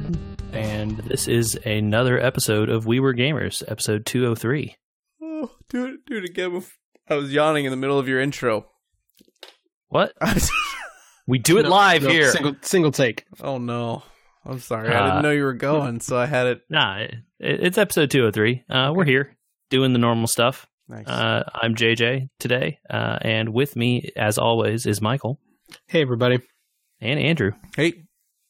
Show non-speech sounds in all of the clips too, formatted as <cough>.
good? And this is another episode of We Were Gamers, episode 203. Oh, do it, do it again. I was yawning in the middle of your intro. What? <laughs> We do it No, live no, here. Single single take. oh no, I'm sorry. I Uh, didn't know you were going, so I had it. <laughs> Nah, it, it's episode 203. Uh, We're here doing the normal stuff. Nice. Uh, I'm JJ today, uh, and with me, as always, is Michael Hey everybody. and Andrew. hey,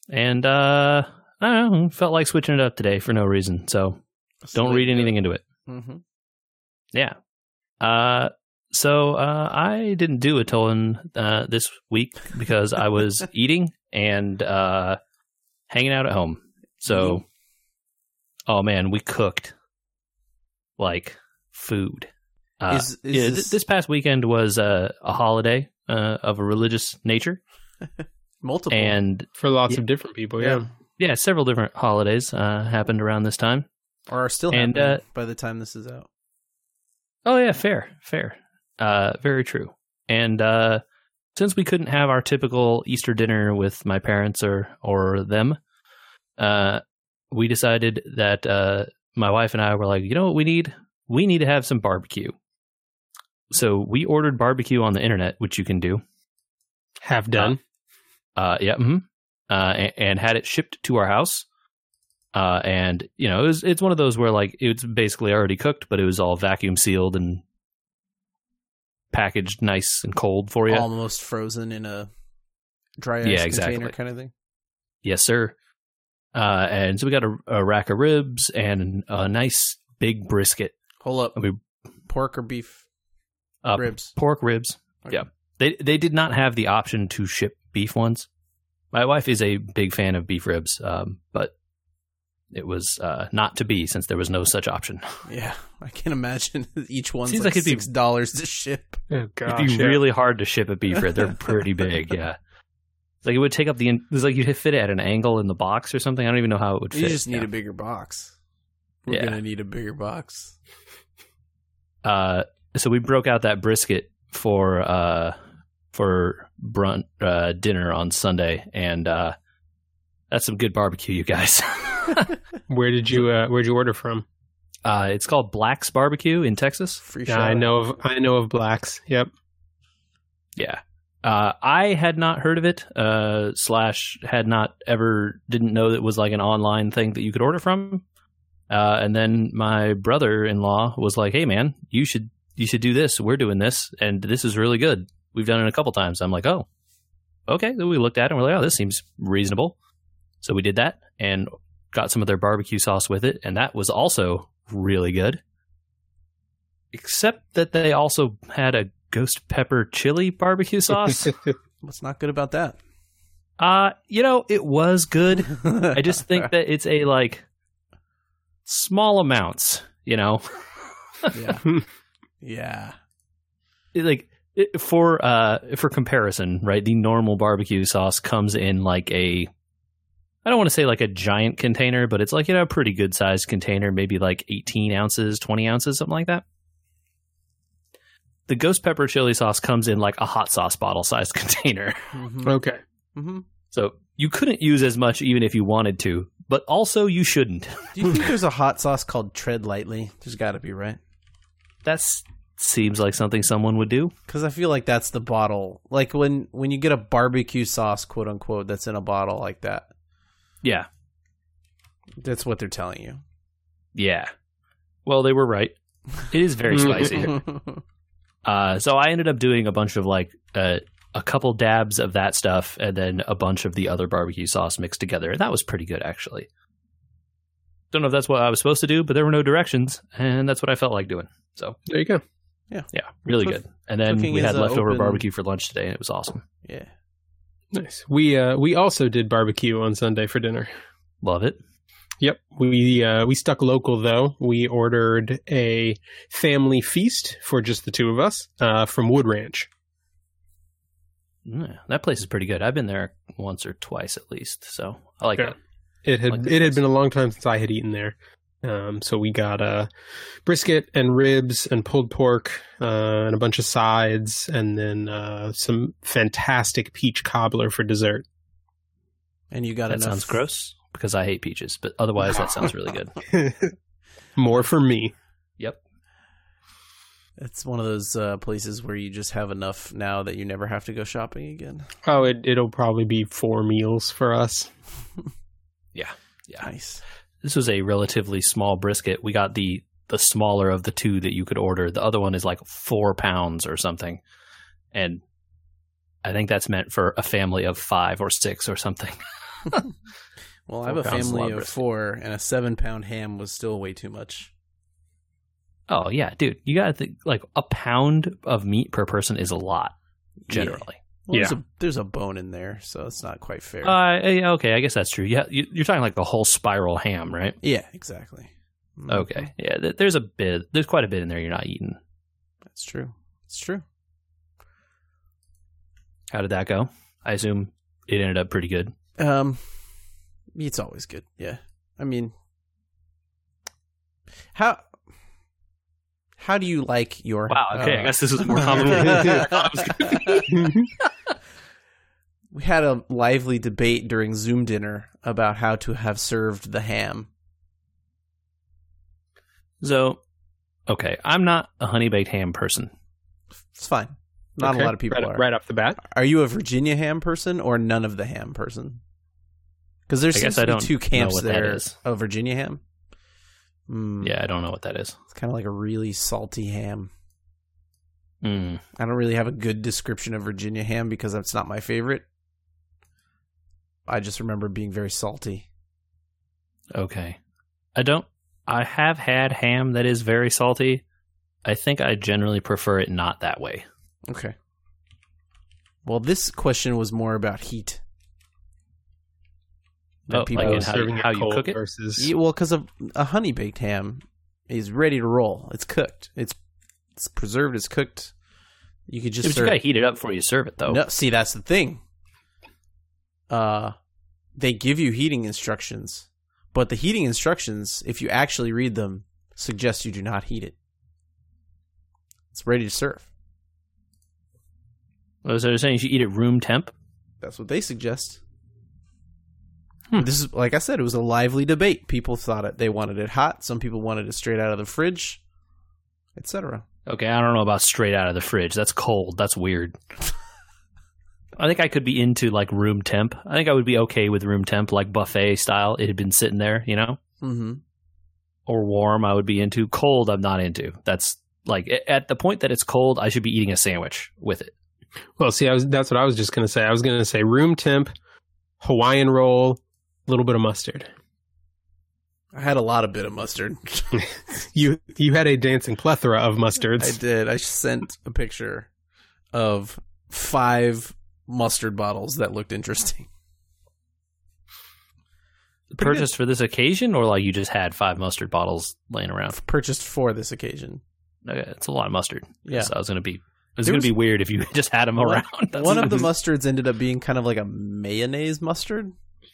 And uh, I don't know, felt like switching it up today for no reason. So don't read anything into it. Mm-hmm. Yeah. Uh, so uh, I didn't do a ton uh, this week because I was <laughs> eating and uh, hanging out at home. So, oh man, we cooked like food. Uh, Is- is yeah, th- this- this past weekend was uh, a holiday uh, of a religious nature, <laughs> Multiple. and For lots Yeah. of different people, yeah. Yeah, several different holidays uh, happened around this time. or are still and, happening uh, by the time this is out. Oh yeah, fair, fair. Uh, very true. And uh, since we couldn't have our typical Easter dinner with my parents or or them, uh, we decided that uh, my wife and I were like, you know what, we need we need to have some barbecue. So we ordered barbecue on the internet, which you can do. Have done. Uh, yeah, mhm. Uh, and, and had it shipped to our house. Uh, and you know, it was, it's one of those where like it's basically already cooked, but it was all vacuum sealed and packaged nice and cold for you. Almost frozen in a dry ice Yeah, container exactly. kind of thing. yes, sir. Uh, and so we got a, a rack of ribs and a nice big brisket. Hold up. We- Pork or beef Uh, ribs. pork ribs. Okay. Yeah. They they did not have the option to ship beef ones. My wife is a big fan of beef ribs, um, but it was uh, not to be since there was no such option. <laughs> Yeah, I can't imagine <laughs> each one Seems like, like it'd be- six dollars to ship. <laughs> Oh gosh. It'd be yeah. really hard to ship a beef rib. They're pretty big. Yeah. It's like it would take up the. It's like you'd fit it at an angle in the box or something. I don't even know how it would fit. You just need Yeah. a bigger box. We're Yeah. gonna need a bigger box. Uh, so we broke out that brisket for uh for brunt uh, dinner on Sunday, and uh, that's some good barbecue, you guys. <laughs> Where did you uh where'd you order from? uh, it's called Black's Barbecue in Texas. Free Yeah. I know of I know of blacks. Yep. Yeah. Uh, I had not heard of it, uh, slash had not ever, didn't know that it was like an online thing that you could order from. Uh, and then my brother-in-law was like, "Hey, man, you should you should do this. We're doing this, and this is really good. We've done it a couple times." I'm like, "Oh, okay." Then we looked at it and we're like, "Oh, this seems reasonable." So we did that and got some of their barbecue sauce with it, and that was also really good. Except that they also had a ghost pepper chili barbecue sauce. <laughs> What's not good about that? uh, you know, it was good. I just think <laughs> that it's a like small amounts, you know. yeah, <laughs> yeah. It, like it, for uh for comparison, right? The normal barbecue sauce comes in like a I don't want to say like a giant container, but it's like you know a pretty good sized container, maybe like 18 ounces, 20 ounces, something like that. The ghost pepper chili sauce comes in like a hot sauce bottle sized <laughs> container. Mhm. okay. Mhm. So you couldn't use as much even if you wanted to, but also you shouldn't. Do you think <laughs> there's a hot sauce called Tread Lightly? There's got to be, right? That seems like something someone would do. Because I feel like that's the bottle. Like when when you get a barbecue sauce, quote unquote, that's in a bottle like that. Yeah. That's what they're telling you. Yeah. Well, they were right. It is very <laughs> spicy. <laughs> uh, so I ended up doing a bunch of like uh, a couple dabs of that stuff and then a bunch of the other barbecue sauce mixed together. And that was pretty good, actually. Don't know if that's what I was supposed to do, but there were no directions, and that's what I felt like doing. So There you go. Yeah, Yeah. really Cook- good. And then we had leftover open- barbecue for lunch today, and it was awesome. yeah. Nice. We uh we also did barbecue on Sunday for dinner. Love it. Yep. We uh we stuck local though. We ordered a family feast for just the two of us uh from Wood Ranch. Yeah, that place is pretty good. I've been there once or twice at least, so I like Yeah. that. It had Like that it had been a long time since I had eaten there. Um, so we got uh, brisket and ribs and pulled pork uh, and a bunch of sides, and then uh, some fantastic peach cobbler for dessert. And you got That enough. sounds gross. because I hate peaches. But otherwise, that sounds really good. <laughs> More for me. Yep. It's one of those uh, places where you just have enough now that you never have to go shopping again. Oh, it, it'll probably be four meals for us. <laughs> Yeah. Yeah. Nice. This was a relatively small brisket. We got the the smaller of the two that you could order. The other one is like four pounds or something, and I think that's meant for a family of five or six or something. <laughs> Well, I have a Four pounds is a lot family of brisket. four, and a seven pound ham was still way too much. Oh yeah, dude, you got to think like a pound of meat per person is a lot generally. Well, there's, Yeah. a, there's a bone in there, so it's not quite fair. Uh, yeah, okay, I guess that's true. Yeah, you, you're talking like the whole spiral ham, right? yeah, exactly. Mhm. Okay, yeah, th- there's a bit, there's quite a bit in there you're not eating. That's true. It's true. How did that go? I assume it ended up pretty good. Um, it's always good. Yeah. I mean, how how do you like your? Wow. Okay, I uh, guess this is more <laughs> complicated. <laughs> <laughs> than I thought it was gonna be. We had a lively debate during Zoom dinner about how to have served the ham. So, okay, I'm not a honey baked ham person. It's fine. Not Okay, a lot of people right, are. right off the bat. Are you a Virginia ham person or none of the ham person? Because there I seems guess I to be don't two camps what that there. is. Oh, Virginia ham. Mm, Yeah, I don't know what that is. it's kind of like a really salty ham. Mm. I don't really have a good description of Virginia ham because that's not my favorite. I just remember being very salty. Okay. I don't. I have had ham that is very salty. I think I generally prefer it not that way. Okay. Well, this question was more about heat. That Oh, people like how, serving you, how you cold cook it? versus Yeah, well, because of a honey baked ham is ready to roll. It's cooked. It's it's preserved. It's cooked. You could Yeah, just but you serve. gotta heat it up before you serve it, though. No, see, that's the thing. Uh, they give you heating instructions, but the heating instructions, if you actually read them, suggest you do not heat it. It's ready to serve. Oh, So they're saying you should eat it room temp. That's what they suggest. Hmm. This is like I said, it was a lively debate. People thought it they wanted it hot. Some people wanted it straight out of the fridge, etc. Okay, I don't know about straight out of the fridge. That's cold. That's weird. <laughs> I think I could be into like room temp. I think I would be okay with room temp, like buffet style. It had been sitting there, you know, Mm-hmm. or warm. I would be into cold. I'm not into. That's like at the point that it's cold, I should be eating a sandwich with it. Well, see, I was that's what I was just gonna say. I was gonna say room temp, Hawaiian roll, a little bit of mustard. I had a lot of bit of mustard. <laughs> <laughs> You you had a dancing plethora of mustards. I did. I sent a picture of five mustard bottles that looked interesting. <laughs> Pretty Purchased for this occasion, or like you just had five mustard bottles laying around. Purchased for this occasion. Okay, it's a lot of mustard. Yeah. so I was gonna be. It was gonna was- be weird if you <laughs> just had them around. <laughs> That's One of the mustards ended up being kind of like a mayonnaise mustard. It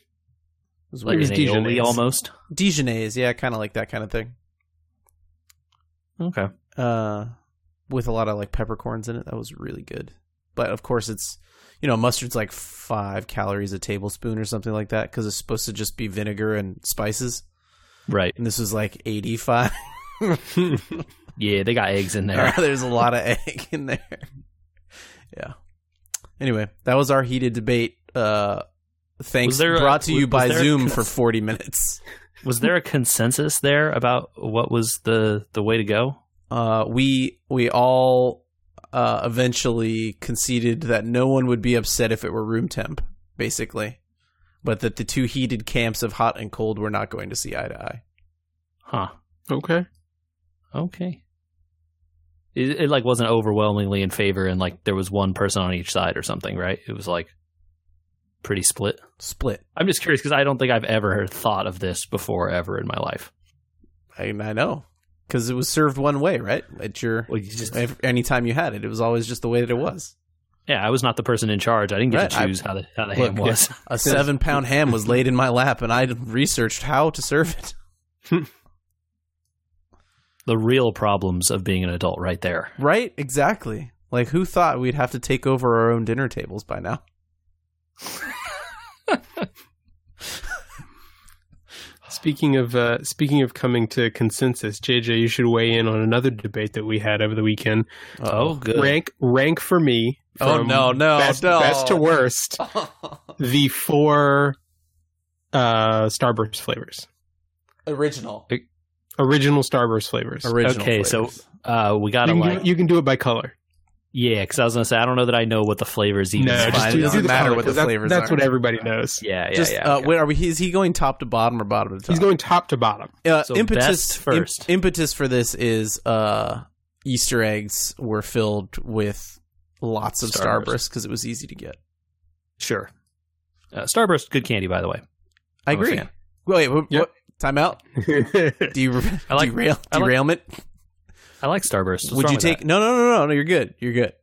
was like It aioli almost. Dijonnaise, yeah, kind of like that kind of thing. Okay. Uh, with a lot of like peppercorns in it. That was really good. But of course, it's you know mustard's like five calories a tablespoon or something like that because it's supposed to just be vinegar and spices, Right. and this was like eighty five. <laughs> Yeah, they got eggs in <laughs> there. There's a lot of egg <laughs> in there. Yeah. Anyway, that was our heated debate. Uh, thanks Was there a- brought to you was by a Zoom cons- for 40 minutes. Was there a consensus there about what was the the way to go? Uh, we we all uh, eventually conceded that no one would be upset if it were room temp, basically, but that the two heated camps of hot and cold were not going to see eye to eye. Huh. okay. Okay. It, it like wasn't overwhelmingly in favor, and like there was one person on each side or something, right? It was like pretty split. Split. I'm just curious because I don't think I've ever thought of this before ever in my life. I, I know because it was served one way, right? At your Well, you just anytime you had it, it was always just the way that it was. yeah, I was not the person in charge. I didn't get Right, to I- choose how the how the Look, ham was. <laughs> A seven pound ham was laid in my lap, and I researched how to serve it. <laughs> the real problems of being an adult, right there. Right? Exactly. Like, who thought we'd have to take over our own dinner tables by now? <laughs> Speaking of uh, speaking of coming to consensus, JJ, you should weigh in on another debate that we had over the weekend. Oh, good. Rank rank for me. Oh, no, no, best, no. best to worst. <laughs> The four uh, Starburst flavors, Original. original Starburst flavors. Original. Okay, so uh, we gotta like, do, you can do it by color. Yeah, because I was gonna say I don't know that I know what the flavors even. No, are. just fine. do, It doesn't the matter color, what the that- flavors That's are. what everybody knows. yeah, yeah, just yeah. uh, okay. wait, are we? Is he going top to bottom or bottom to top? He's going top to bottom. Uh, So impetus best first. im- impetus for this is uh, Easter eggs were filled with lots of Starburst. Starburst because it was easy to get. Sure. Uh, Starburst, good candy, by the way. I I'm a agree. fan. Wait, what, Yep. what? Time out. Do you I like- derail, I like- derailment? I like Starburst. What's Would you take? that? No, no, no, no, no. You're good. You're good.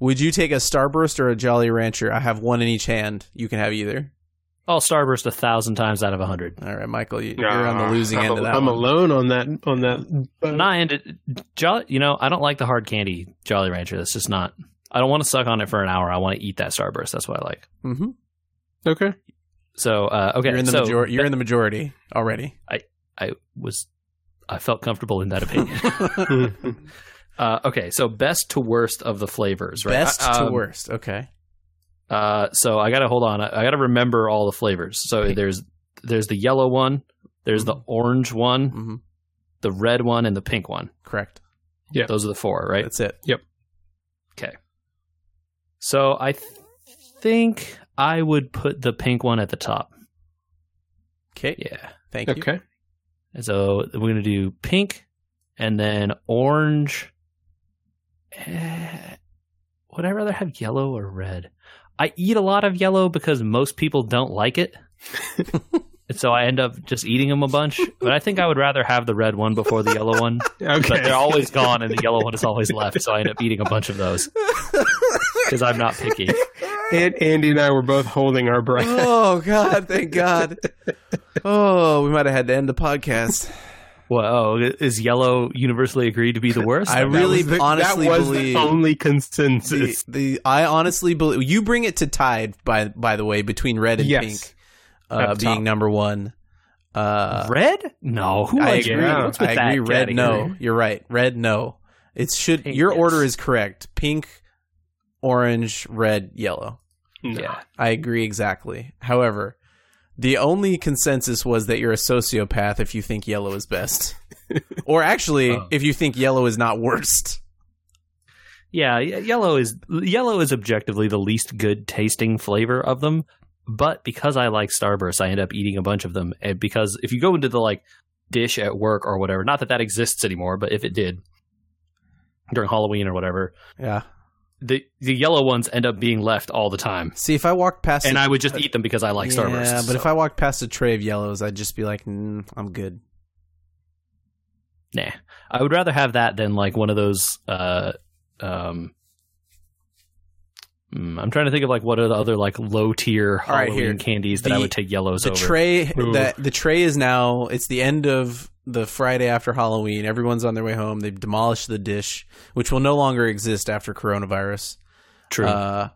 Would you take a Starburst or a Jolly Rancher? I have one in each hand. You can have either. Oh, Starburst a thousand times out of a hundred. All right, Michael, you, you're on the losing I'm, end of that. I'm one. alone on that. On that. boat. Not into Jolly. You know, I don't like the hard candy Jolly Rancher. That's just not. I don't want to suck on it for an hour. I want to eat that Starburst. That's what I like. hmm Okay. So uh, okay, You're in the so majority. You're in the majority already. I was, I felt comfortable in that opinion. <laughs> uh, okay, so best to worst of the flavors, right? Best to Um, worst. Okay. Uh, so I gotta hold on. I, I gotta remember all the flavors. So there's there's the yellow one, there's the orange one, hmm the red one, and the pink one. Correct. Yeah. Those are the four, right? That's it. Yep. Okay. So I th- think I would put the pink one at the top. Okay. Yeah. Thank you. okay. So we're gonna do pink, and then orange. Eh, would I rather have yellow or red? I eat a lot of yellow because most people don't like it. <laughs> and so I end up just eating them a bunch. But I think I would rather have the red one before the yellow one. <laughs> Okay. But they're always gone, and the yellow one is always left. So I end up eating a bunch of those <laughs> because I'm not picky. And Andy and I were both holding our breath. oh God! Thank <laughs> God. Oh, we might have had to end the podcast. Well, oh, is yellow universally agreed to be the worst? I That really was the, honestly that was believe the only consensus. the I honestly believe you bring it to tied by by the way between red and Yes. pink uh, being top. number one. Uh, red? No, who I agree. red? What's with I that agree. Red, category? no. You're right. Red, no. It should. Pink, your yes. order is correct. Pink, orange, red, yellow. No. Yeah. I agree exactly. However, the only consensus was that you're a sociopath if you think yellow is best, <laughs> or actually, Oh. if you think yellow is not worst. Yeah, yellow is yellow is objectively the least good tasting flavor of them. But because I like Starburst, I end up eating a bunch of them. And because if you go into the like dish at work or whatever, not that that exists anymore, but if it did during Halloween or whatever, Yeah. The the yellow ones end up being left all the time, See, if I walked past, and a, I would just eat them because I like yeah, Starburst. but if I walked past a tray of yellows, I'd just be like, mm, I'm good. Nah, I would rather have that than like one of those. Uh, um, mm, I'm trying to think of like what are the other like low tier All right, Halloween here. candies that I would take yellows the over. tray Ooh. that the tray is now it's the end of the Friday after Halloween. Everyone's on their way home. They've demolished the dish, which will no longer exist after coronavirus. True. Uh,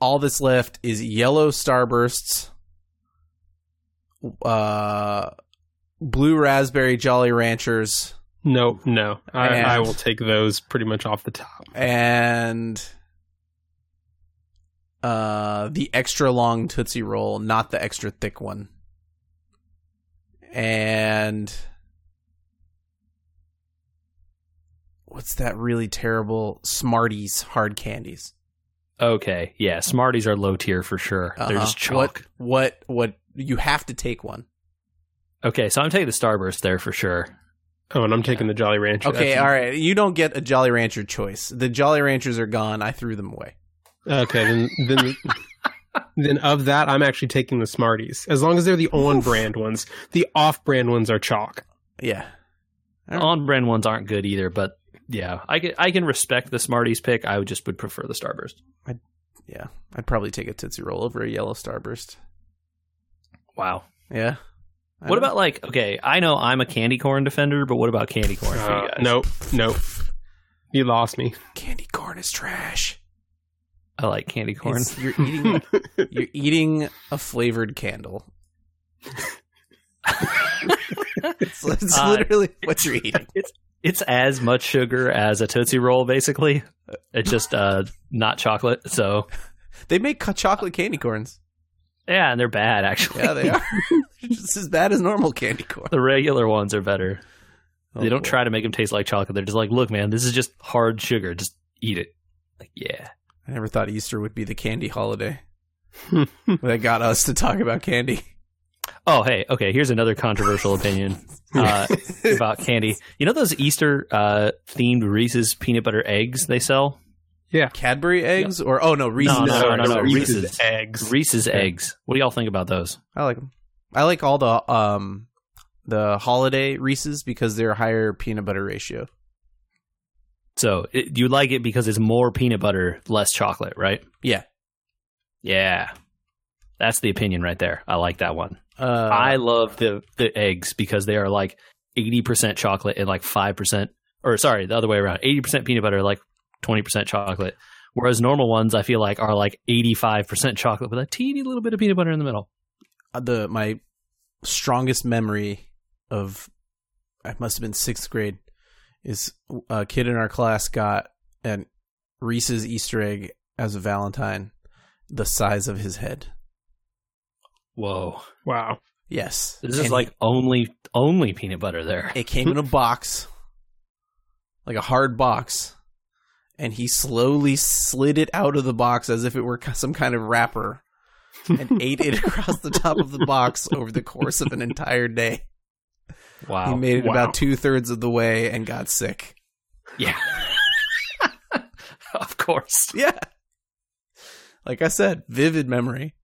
all that's left is yellow starbursts, uh, blue raspberry Jolly Ranchers, No, no. I, And- I will take those pretty much off the top. and uh, the extra long Tootsie Roll, not the extra thick one. And what's that really terrible Smarties hard candies? okay, yeah, Smarties are low tier for sure. They're Uh-huh. just chalk. What? What? What? You have to take one. Okay, so I'm taking the Starburst there for sure. Oh, and I'm taking the Jolly Rancher. Okay, That's- all right. You don't get a Jolly Rancher choice. The Jolly Ranchers are gone. I threw them away. Okay, then then then of that, I'm actually taking the Smarties. As long as they're the on-brand ones, the off-brand ones are chalk. Yeah. On brand ones aren't good either, but yeah, I can I can respect the Smarties pick. I would just would prefer the Starburst. Yeah. I'd probably take a Tootsie Roll over a yellow Starburst. Wow. Yeah. I What don't- about like okay? I know I'm a candy corn defender, but what about candy corn for Uh, you guys? nope, nope. You lost me. candy corn is trash? I like candy corn. It's- you're <laughs> eating you're eating a flavored candle. <laughs> It's, it's Uh, literally what you're eating. It's it's as much sugar as a Tootsie Roll, basically. It's <laughs> just uh, not chocolate. So, They make co- chocolate candy corns. yeah, and they're bad, actually. Yeah, they are. Just as bad as normal candy corn. the regular ones are better. Oh, they don't boy. try to make them taste like chocolate. They're just like, look, man, this is just hard sugar. Just eat it. Like, yeah. I never thought Easter would be the candy holiday. <laughs> that got us to talk about candy. Oh, hey, okay. Here's another controversial opinion uh, <laughs> about candy. You know those Easter uh, themed Reese's peanut butter eggs they sell? Yeah, Cadbury eggs or oh no Reese's. No, no, Sorry, no, no, sorry. Reese's. eggs. Reese's eggs. What do y'all think about those? I like them. I like all the um the holiday Reese's because they're a higher peanut butter ratio. So it, you like it because it's more peanut butter, less chocolate, right? Yeah. Yeah, that's the opinion right there. I like that one. Uh, I love the the eggs because they are like eighty percent chocolate and like five percent, or sorry, the other way around, eighty percent peanut butter, like twenty percent chocolate. Whereas normal ones, I feel like are like eighty five percent chocolate with a teeny little bit of peanut butter in the middle. the my strongest memory of I must have been sixth grade is a kid in our class got an Reese's Easter egg as a Valentine, the size of his head. Whoa, Wow. Yes, this is like only only peanut butter there. it came in a box, like a hard box, and he slowly slid it out of the box as if it were some kind of wrapper, and <laughs> ate it across the top of the box over the course of an entire day. Wow, He made it Wow. about two thirds of the way and got sick. yeah, <laughs> of course. Yeah. Like I said, vivid memory.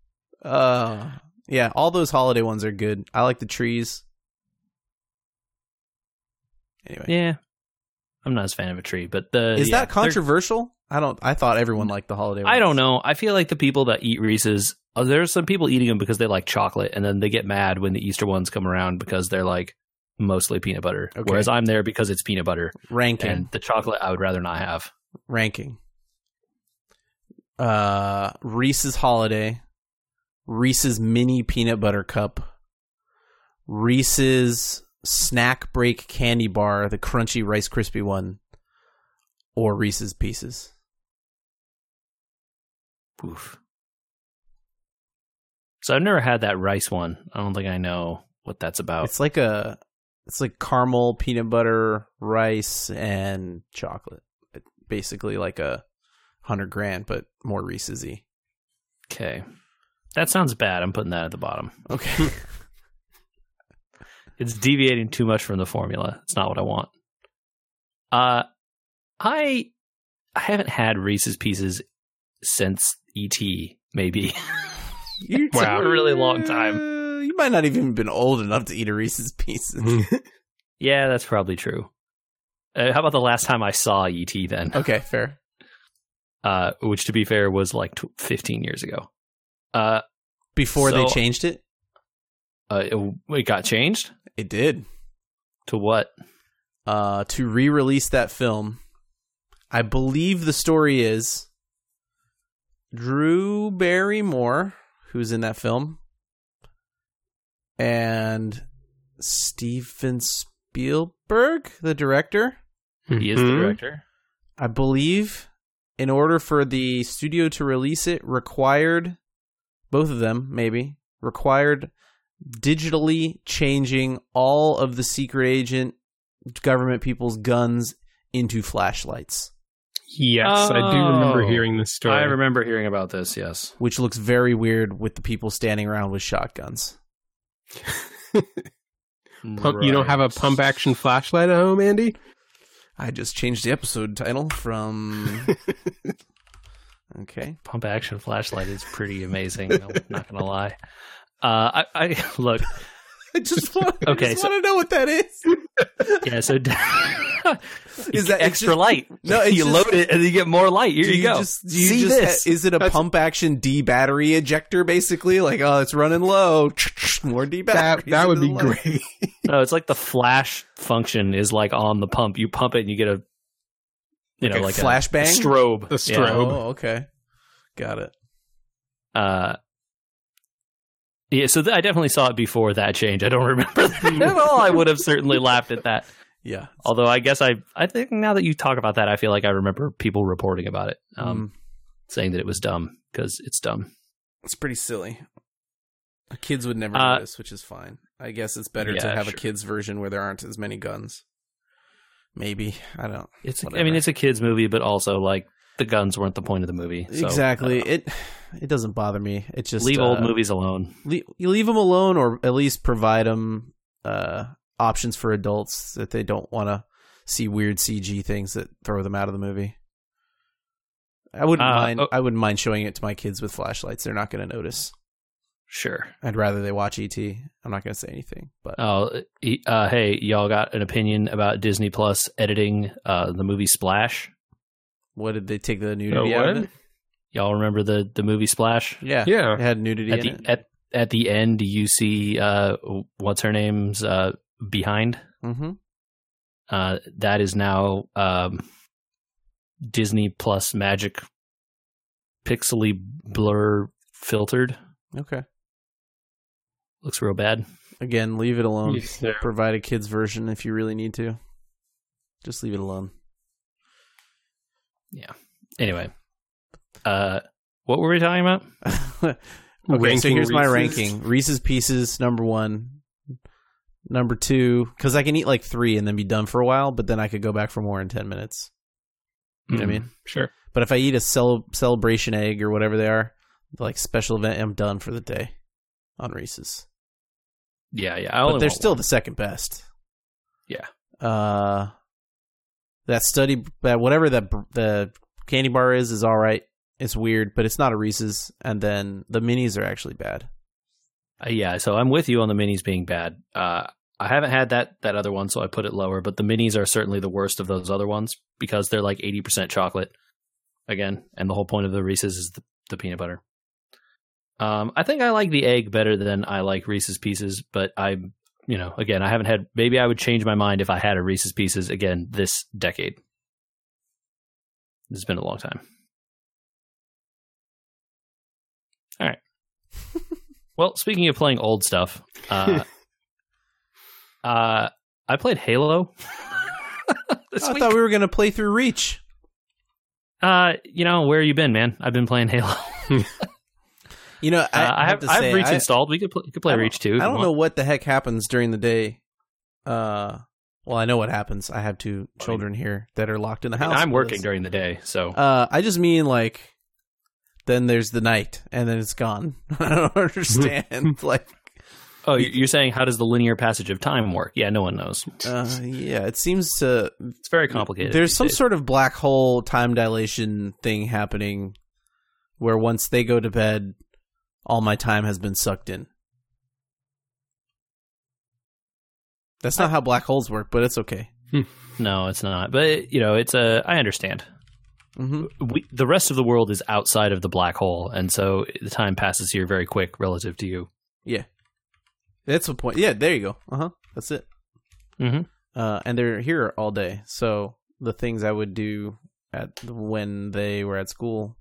Uh yeah, all those holiday ones are good. I like the trees. Anyway. Yeah, I'm not as fan of a tree, but the Is yeah, that controversial? I don't I thought everyone liked the holiday ones. I don't know. I feel like the people that eat Reese's, uh, there's some people eating them because they like chocolate, and then they get mad when the Easter ones come around because they're like mostly peanut butter. Okay. Whereas I'm there because it's peanut butter, Ranking. and the chocolate I would rather not have. Ranking. Uh Reese's Holiday. Reese's Mini Peanut Butter Cup. Reese's Snack Break Candy Bar, the crunchy Rice Krispie one. Or Reese's Pieces. Oof. So I've never had that rice one. I don't think I know what that's about. It's like a it's like caramel, peanut butter, rice, and chocolate. Basically like a hundred grand, but more Reese's y. Okay, that sounds bad. I'm putting that at the bottom. Okay. <laughs> <laughs> It's deviating too much from the formula. It's not what I want. Uh, I I haven't had Reese's Pieces since ET. Maybe It's <laughs> a really long time. You might not even been old enough to eat a Reese's Pieces. <laughs> Yeah, that's probably true. Uh, how about the last time I saw ET then? okay, fair. Uh, which, to be fair, was like tw 15 years ago. Uh, Before they changed it, uh, it, it got changed it did. to what? Uh, to re-release that film, I believe the story is Drew Barrymore, who's in that film, and Steven Spielberg, the director. He is the Mhm. director. I believe in order for the studio to release it required both of them maybe required digitally changing all of the secret agent government people's guns into flashlights Yes, I do remember Oh. hearing this story. I remember hearing about this. Yes. which looks very weird with the people standing around with shotguns Pump, You don't have a pump action flashlight at home, Andy? i just changed the episode title from <laughs> okay pump action flashlight is pretty amazing. I'm not gonna lie. Uh, I, I <laughs> look. I just want, Okay, I just so- want to know what that is <laughs> Yeah. So <laughs> Is that- extra just- light? No, it's <laughs> you just- load it and you get more light. Here do you, go. Just, do you See just this? ha- is it a That's- pump action D battery ejector? Basically, like oh, it's running low. More D That that would be light. great. no, it's like the flash function is like on the pump. You pump it and you get a, you know, Okay, like flashbang? a strobe. The Yeah. strobe. Oh, okay, got it. uh Yeah, so th- I definitely saw it before that change. I don't <laughs> remember that at all. I would have certainly laughed at that. Yeah. Although I guess I, I think now that you talk about that, I feel like I remember people reporting about it, um, Mm, saying that it was dumb because it's dumb. it's pretty silly. Kids would never Uh, notice, which is fine. I guess it's better to Yeah, have a kids version where there aren't as many guns. Maybe I don't. It's, I mean, it's a kids movie, but also like the guns weren't the point of the movie. So, exactly. uh, It it doesn't bother me. It just leave old uh, movies alone. le- you leave them alone, or at least provide them uh, options for adults that they don't want to see weird CG things that throw them out of the movie. I wouldn't Uh, mind. oh- I wouldn't mind showing it to my kids with flashlights. They're not going to notice. Sure. I'd rather they watch ET. I'm not going to say anything, but Oh, uh, hey, y'all got an opinion about Disney Plus editing uh, the movie Splash? What did they take the Oh, nudity out of it? Y'all remember the the movie Splash? Yeah, Yeah. it had nudity At in the it. at at the end, you see uh, what's her name's uh, behind. mm-hmm. Uh, that is now um, Disney Plus Magic pixely blur filtered. Okay. Looks real bad. Again, leave it alone. Yeah. Provide a kids version if you really need to. Just leave it alone. Anyway, uh, what were we talking about? <laughs> okay, so Ranking here's my ranking: Reese's Pieces number one, number two, because I can eat like three and then be done for a while, but then I could go back for more in ten minutes. You know what I Mm. mean? Sure. But if I eat a cel- celebration egg or whatever they are, like special event, I'm done for the day on Reese's. Yeah, yeah. I But they're still one. the second best. Yeah. Uh, that study that whatever that the candy bar is is all right. It's weird, but it's not a Reese's. And then the minis are actually bad. Uh, yeah, so I'm with you on the minis being bad. Uh, I haven't had that that other one, so I put it lower. But the minis are certainly the worst of those other ones because they're like 80% chocolate again, and the whole point of the Reese's is the, the peanut butter. Um, I think I like the egg better than I like Reese's Pieces, but I, you know, again, I haven't had. Maybe I would change my mind if I had a Reese's Pieces again this decade. It's been a long time. All right. <laughs> well, speaking of playing old stuff, uh, <laughs> uh, I played Halo. <laughs> I week. thought we were gonna play through Reach. Uh, you know, where you been, man? I've been playing Halo. You know, I, I, I have, to I say, have Reach I, installed. We could play, could play Reach too. I don't know what the heck happens during the day. Uh, well, I know what happens. I have two children here that are locked in the house. I'm working during the day, so Uh, I just mean like, then there's the night, and then it's gone. <laughs> I don't understand. <laughs> like, oh, you- you're saying how does the linear passage of time work? Yeah, no one knows. uh, yeah, it seems to. It's very complicated. There's some days. sort of black hole time dilation thing happening, where once they go to bed, all my time has been sucked in. That's not how black holes work, but it's okay. no, it's not. But you know, it's a. I understand. hmm We, the rest of the world is outside of the black hole, and so the time passes here very quick relative to you. Yeah, that's the point. Yeah, there you go. Uh huh. That's it. Mm-hmm. Uh, and they're here all day, so the things I would do at when they were at school,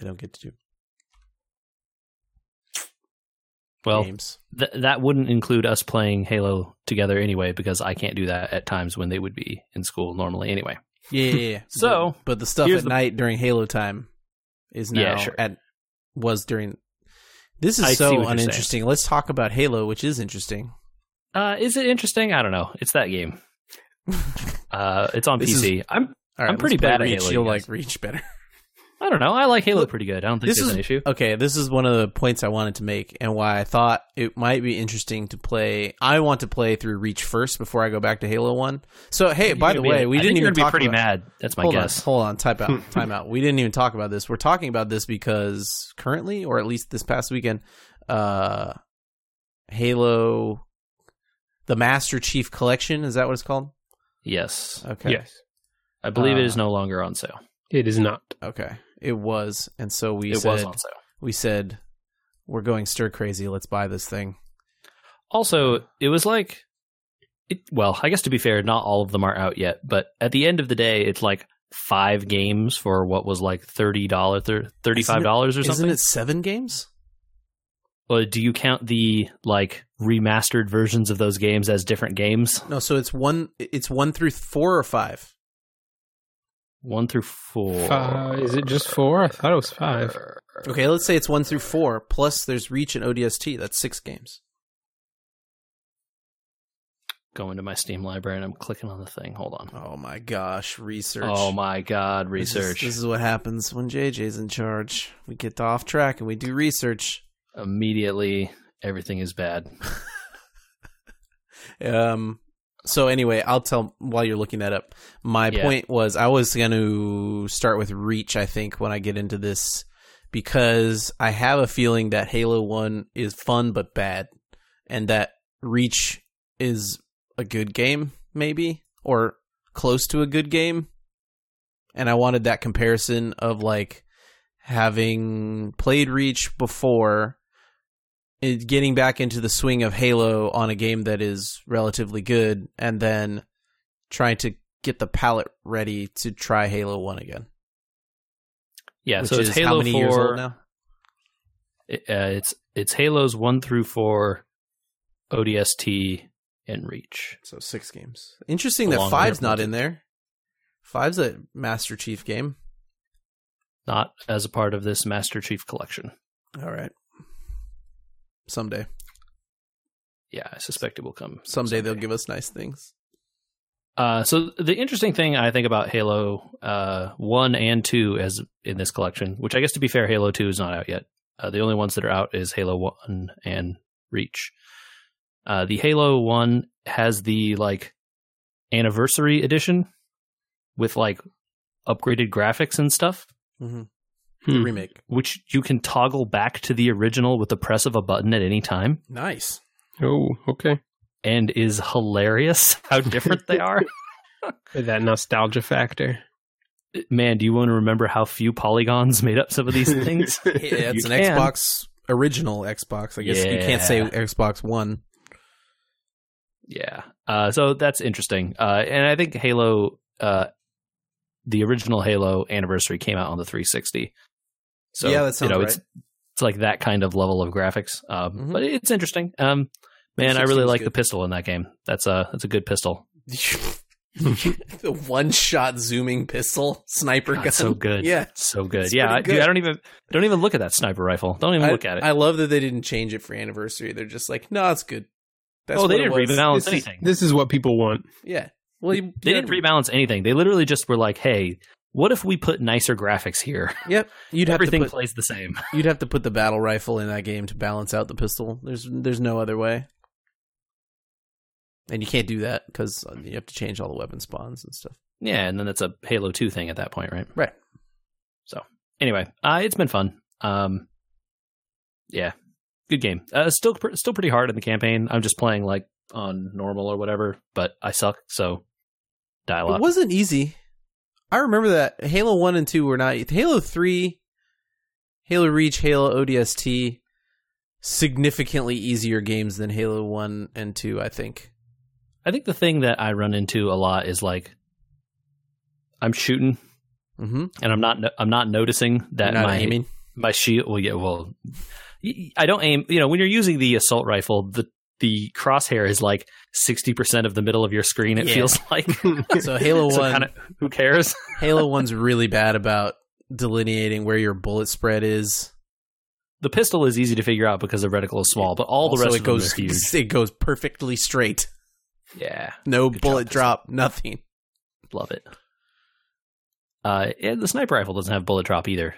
I don't get to do. Well, games. th- that wouldn't include us playing Halo together anyway, because I can't do that at times when they would be in school normally. Anyway, Yeah, yeah, yeah. <laughs> So, but, but the stuff at the- night during Halo time is now Yeah, sure. at was during. This is I so what you're saying. uninteresting. Let's talk about Halo, which is interesting. uh, is it interesting? I don't know. It's that game. <laughs> Uh, it's on This PC. I'm. All right, I'm pretty bad at Reach. Halo, You'll you like. Reach better. I don't know. I like Halo pretty good. I don't think this there's is an issue. okay. This is one of the points I wanted to make, and why I thought it might be interesting to play. I want to play through Reach first before I go back to Halo One. So, hey, by the You're gonna way, be- we I didn't think even you're gonna talk be pretty about. mad. That's my hold guess. on, hold on, type out, <laughs> time out. We didn't even talk about this. We're talking about this because currently, or at least this past weekend, uh, Halo, the Master Chief Collection is that what it's called? Yes, Okay, Yes. I believe it Uh, is no longer on sale. It is not. okay, it was, and so we It said we said we're going stir crazy. Let's buy this thing. Also, it was like, it, well, I guess to be fair, not all of them are out yet. But at the end of the day, it's like five games for what was like thirty dollars, thirty five dollars or something. Isn't it seven games? Well, do you count the like remastered versions of those games as different games? No, so it's one. It's one through four or five. One through four. Five, is it just four? I thought it was five. Okay, let's say it's one through four. Plus, there's Reach and ODST. That's six games. Go into my Steam library and I'm clicking on the thing. Hold on. Oh my gosh, research. Oh my god, This is- research. This is, what happens when JJ's in charge. We get off track and we do research. Immediately, everything is bad. <laughs> Um. So anyway, I'll tell while you're looking that up. My Yeah. point was I was going to start with Reach. I think when I get into this, because I have a feeling that Halo One is fun but bad, and that Reach is a good game, maybe or close to a good game. And I wanted that comparison of like having played Reach before getting back into the swing of Halo on a game that is relatively good, and then trying to get the palette ready to try Halo One again. Yeah, which so it's Halo how many 4. years old now? It- uh, it's it's Halos one through four, ODST, and Reach. So six games. Interesting Along that Five's not in there. Five's a Master Chief game. Not as a part of this Master Chief collection. All right. Someday, Yeah, I suspect it will come. someday they'll give us nice things. Uh, so the interesting thing I think about Halo uh, one and two as in this collection, which I guess to be fair, Halo two is not out yet. Uh, the only ones that are out is Halo one and Reach. Uh, the Halo one has the like anniversary edition with like upgraded graphics and stuff, Mm-hmm. Hmm. The remake. which you can toggle back to the original with the press of a button at any time, Nice. Oh, okay. and is hilarious <laughs> how different they are. <laughs> <laughs> That nostalgia factor. Man, do you want to remember how few polygons made up some of these things? Yeah, it's You an can. Xbox original Xbox. I guess you can't say Xbox One. Yeah. Uh, so that's interesting. Uh, and I think Halo, uh, the original Halo anniversary came out on the 360. So, Yeah, that sounds you know, right. It's, it's like that kind of level of graphics. Um, Mhm. But it's interesting. Um, man, I really like good. the pistol in that game. That's a, that's a good pistol. <laughs> the one shot zooming pistol sniper God, gun. so good. Yeah. So good. It's yeah. pretty I, dude. I don't even, don't even look at that sniper rifle. Don't even I, look at it. I love that they didn't change it for anniversary. They're just like, no, it's good. That's oh, they what it didn't was. rebalance anything. This is what people want. Yeah. Well, you, they didn't rebalance anything. They literally just were like, hey, what if we put nicer graphics here? Yep. You'd have Everything to put, plays the same. <laughs> you'd have to put the battle rifle in that game to balance out the pistol. There's there's no other way. And you can't do that because you have to change all the weapon spawns and stuff. Yeah, and then it's a Halo 2 thing at that point, right? Right. So, anyway, uh, it's been fun. Um, yeah, good game. Uh, still, pr- still pretty hard in the campaign. I'm just playing like on normal or whatever, but I suck. So, dial It wasn't easy. I remember that Halo 1 and 2 were not Halo 3, Halo Reach, Halo ODST significantly easier games than Halo 1 and 2, I think. I think the thing that I run into a lot is like I'm shooting Mhm. and I'm not I'm not noticing that not my aiming. my shield. Well, yeah, well, I don't aim. You know, when you're using the assault rifle, the the crosshair is like sixty percent of the middle of your screen. It Yeah. feels <laughs> like. <laughs> So Halo 1 kinda, who cares? <laughs> Halo 1's really bad about delineating where your bullet spread is. The pistol is easy to figure out because the reticle is small, but all the rest it of goes them are huge. it goes perfectly straight. Yeah, No Good bullet job, drop, nothing. love it. Uh, and the sniper rifle doesn't have bullet drop either.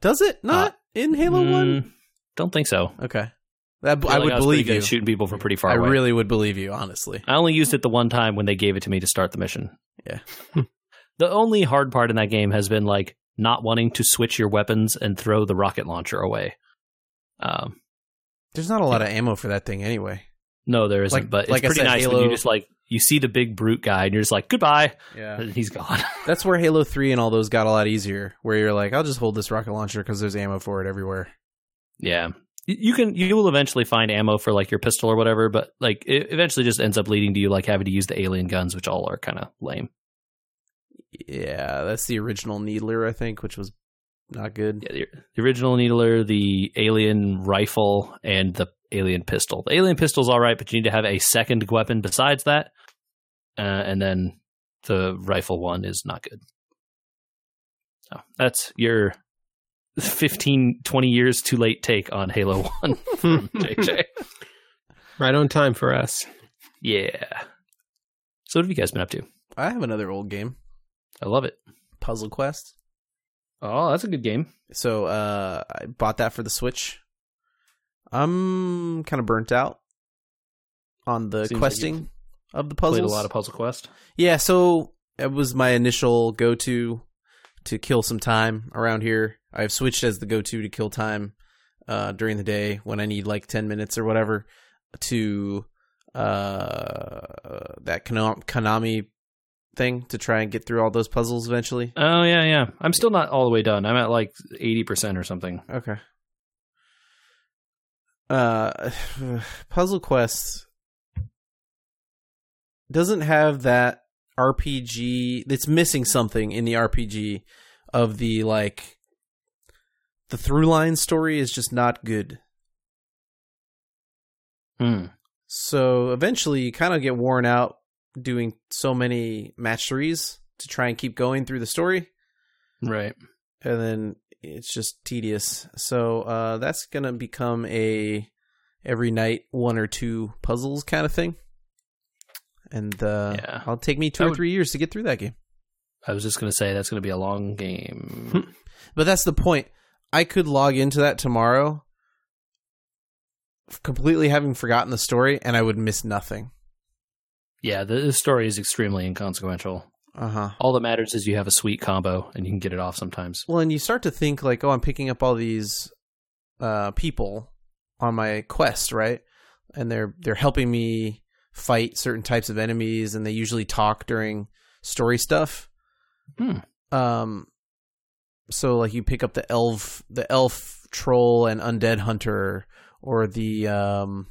Does it not in Halo 1? Mm, Don't think so. Okay. That, feel I would pretty believe you. shooting people from pretty far I away. really would believe you, honestly. I only used it the one time when they gave it to me to start the mission. Yeah. <laughs> the only hard part in that game has been like not wanting to switch your weapons and throw the rocket launcher away. Um, There's not a lot of ammo for that thing anyway. no, there isn't, Like- but it's like I pretty said, nice when Halo- you just like you see the big brute guy and you're just like goodbye, Yeah. and he's gone. <laughs> That's where Halo 3 and all those got a lot easier, where you're like, I'll just hold this rocket launcher because there's ammo for it everywhere. yeah, you can you will eventually find ammo for like your pistol or whatever, but like it eventually just ends up leading to you like having to use the alien guns, which all are kind of lame. Yeah, that's the original Needler, I think, which was not good. Yeah, the, the original needler, the alien rifle, and the alien pistol. The alien pistol's all right, but you need to have a second weapon besides that. Uh, and then the rifle one is not good. So that's your 15, 20 years too late take on Halo 1 <laughs> from JJ. Right on time for us. Yeah. So what have you guys been up to? I have another old game, I love it. Puzzle Quest. Oh, that's a good game. So uh, I bought that for the Switch. I'm kind of burnt out on the Seems like questing of the puzzles. Played a lot of Puzzle Quest. Yeah, so it was my initial go to to kill some time around here. I've switched as the go to to kill time uh, during the day when I need like 10 minutes or whatever to uh, that Konami thing to try and get through all those puzzles eventually. Oh yeah, yeah. I'm still not all the way done. I'm at like eighty percent or something. Okay. Uh, <sighs> Puzzle Quest doesn't have that RPG. It's missing something in the RPG of the like. The through line story is just not good. Hmm. So eventually, you kind of get worn out doing so many match threes to try and keep going through the story. Right. and then it's just tedious. So uh, that's gonna become a every night one or two puzzles kind of thing, and uh, Yeah. I'll take me two or would- three years to get through that game. I was just gonna say that's gonna be a long game. But that's the point. I could log into that tomorrow, completely having forgotten the story, and I would miss nothing. yeah, the, the story is extremely inconsequential. Uh huh. All that matters is you have a sweet combo and you can get it off sometimes. Well, and you start to think like, oh, I'm picking up all these uh, people on my quest, right? And they're they're helping me fight certain types of enemies, and they usually talk during story stuff. Hmm. Um, so like you pick up the elf, the elf troll and undead hunter, or the um,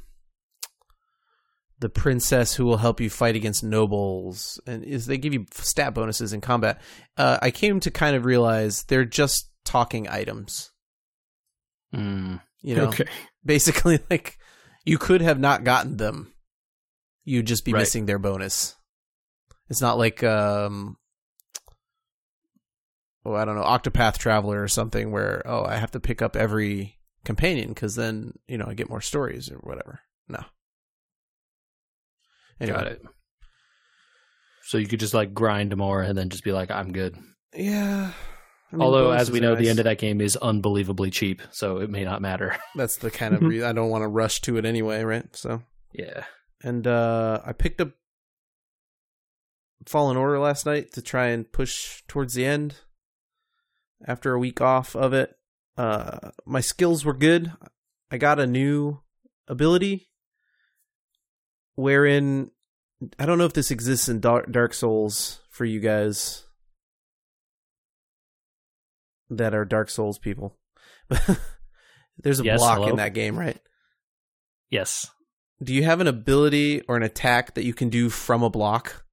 the princess who will help you fight against nobles, and is they give you stat bonuses in combat. Uh, I came to kind of realize they're just talking items. Hmm. You know, Okay. basically <laughs> like you could have not gotten them. You'd just be Right. missing their bonus. It's not like um oh, I don't know, Octopath Traveler or something where oh, I have to pick up every companion cuz then, you know, I get more stories or whatever. No. Anyway. Got it. So you could just like grind more and then just be like, I'm good. Yeah. I mean, Although, as we know, the end of that game is unbelievably cheap, so it may not matter. that's the kind of <laughs> re- I don't want to rush to it anyway, right? So Yeah. And uh, I picked up Fallen Order last night to try and push towards the end. After a week off of it, uh, my skills were good. I got a new ability wherein I don't know if this exists in Dark, Dark Souls for you guys that are Dark Souls people. <laughs> There's a Yes, block hello? in that game, right? Yes. Do you have an ability or an attack that you can do from a block?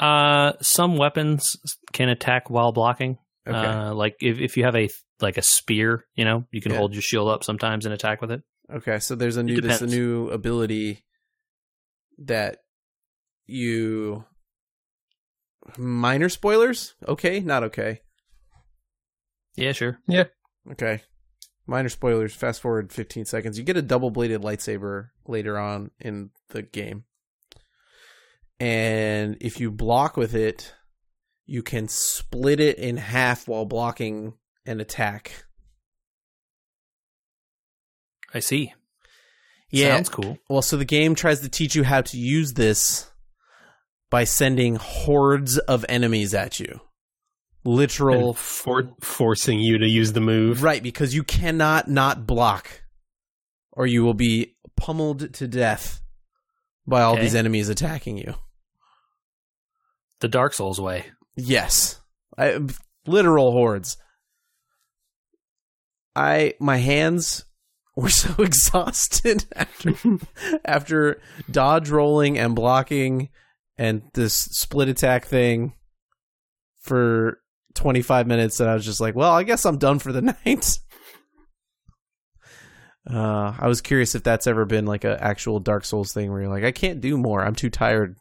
Uh, some weapons can attack while blocking. Okay. Uh, like if if you have a like a spear, you know, you can Yeah. hold your shield up sometimes and attack with it. okay, so there's a new there's a new ability that you minor spoilers? Okay, not okay. Yeah, sure. Yeah. Okay. Minor spoilers. Fast forward 15 seconds. You get a double bladed lightsaber later on in the game. And if you block with it, you can split it in half while blocking an attack. I see. Yeah. Sounds cool. Well, so the game tries to teach you how to use this by sending hordes of enemies at you. Literal for- forcing you to use the move. Right, because you cannot not block, or you will be pummeled to death by all Okay. these enemies attacking you. The Dark Souls way. Yes, I, literal hordes. I my hands <laughs> were so <laughs> exhausted after <laughs> after dodge rolling and blocking and this split attack thing for 25 minutes and I was just like, well, I guess I'm done for the <laughs> night. Uh, I was curious if that's ever been like an actual Dark Souls thing where you're like, I can't do more. I'm too tired.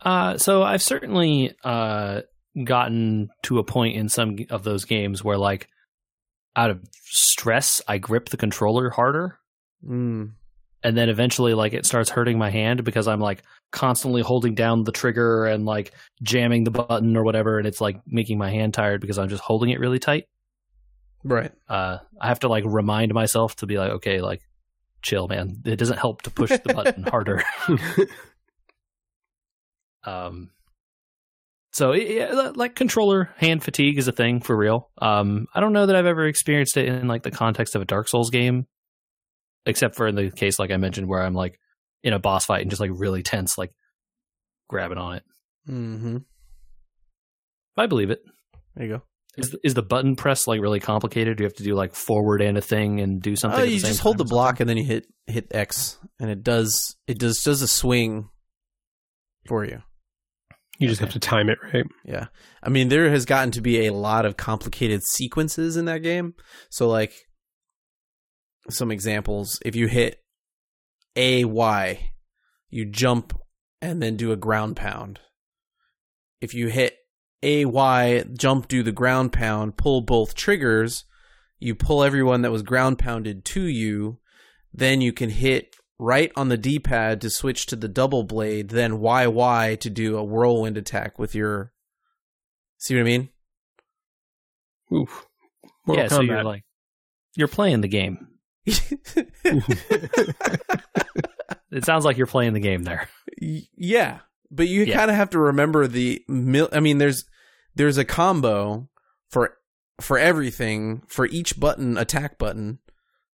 Uh, so I've certainly uh, gotten to a point in some of those games where, like, out of stress, I grip the controller harder, Mm. and then eventually, like, it starts hurting my hand because I'm like constantly holding down the trigger and like jamming the button or whatever, and it's like making my hand tired because I'm just holding it really tight. Right. Uh, I have to like remind myself to be like, okay, like, chill, man. It doesn't help to push the button <laughs> harder. <laughs> Um, so yeah, like controller hand fatigue is a thing for real. Um, I don't know that I've ever experienced it in like the context of a Dark Souls game, except for in the case like I mentioned where I'm like in a boss fight and just like really tense, like grabbing on it. Mm-hmm. I believe it. There you go. Is is the button press like really complicated? Do you have to do like forward and a thing and do something? Oh, at the you same just hold the block and then you hit hit X, and it does it does does a swing for you. you just Okay. have to time it right. Yeah. I mean, there has gotten to be a lot of complicated sequences in that game. So, like, some examples if you hit A, Y, you jump and then do a ground pound. If you hit A, Y, jump, do the ground pound, pull both triggers, you pull everyone that was ground pounded to you, then you can hit right on the D-pad to switch to the double blade, then YY to do a whirlwind attack with your. See what I mean? Oof. something? Yeah, Mortal so you're like you're playing the game. It sounds like you're playing the game there. Yeah, but you Yeah. kind of have to remember the. Mil- I mean, there's there's a combo for for everything for each button attack button.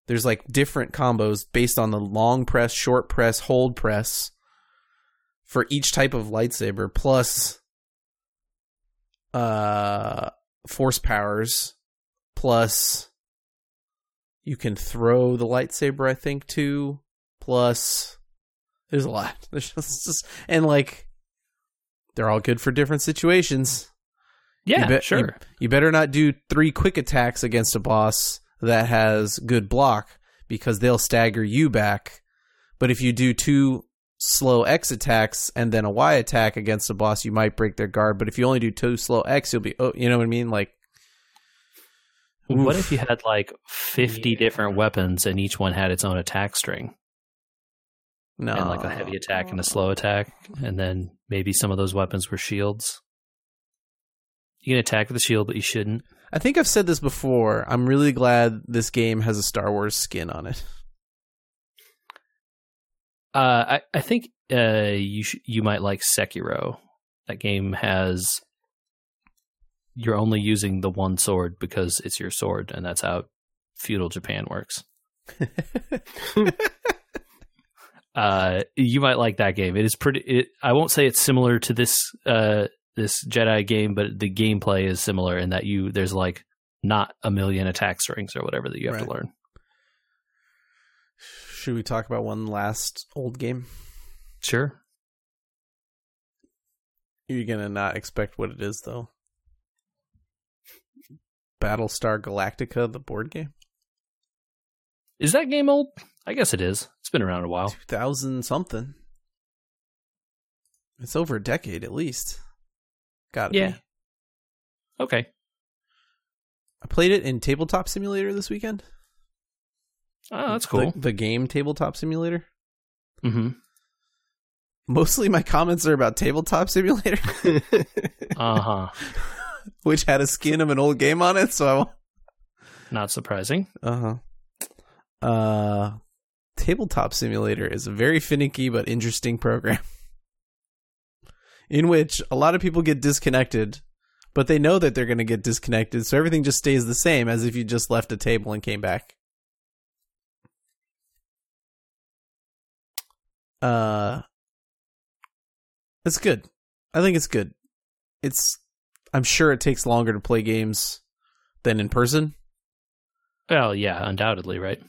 There's like different combos based on the long press, short press, hold press for each type of lightsaber plus uh force powers plus you can throw the lightsaber I think too plus there's a lot <laughs> there's just, and like they're all good for different situations Yeah, bet- sure. you better not do three quick attacks against a boss that has good block because they'll stagger you back. But if you do two slow X attacks and then a Y attack against a boss, you might break their guard. But if you only do two slow X, you'll be, oh, you know what I mean? Like, What if you had like 50 different weapons and each one had its own attack string no, and like a heavy attack and a slow attack and then maybe some of those weapons were shields? You can attack with a shield, but you shouldn't. I think I've said this before. I'm really glad this game has a Star Wars skin on it. Uh, I I think uh you sh- you might like Sekiro. That game has you're only using the one sword because it's your sword, and that's how feudal Japan works. <laughs> uh, you might like that game. It is pretty. It, I won't say it's similar to this uh this Jedi game, but the gameplay is similar in that you there's like not a million attack strings or whatever that you have to learn. Should we talk about one last old game? Sure. You're gonna not expect what it is though. Battlestar Galactica, the board game, Is that game old? I guess it is. It's been around a while. two thousand something. It's over a decade at least. Got Yeah. Be. Okay. I played it in Tabletop Simulator this weekend. Oh, that's cool. The, the game Tabletop Simulator. mm-hmm. Mostly my comments are about Tabletop Simulator, <laughs> Uh huh. <laughs> which had a skin of an old game on it. So I Not surprising. Uh huh. Uh, Tabletop Simulator is a very finicky but interesting program <laughs> in which a lot of people get disconnected, but they know that they're going to get disconnected, so everything just stays the same as if you just left a table and came back. Uh, it's good. I think it's good. It's. I'm sure it takes longer to play games than in person. Well, yeah, undoubtedly, right?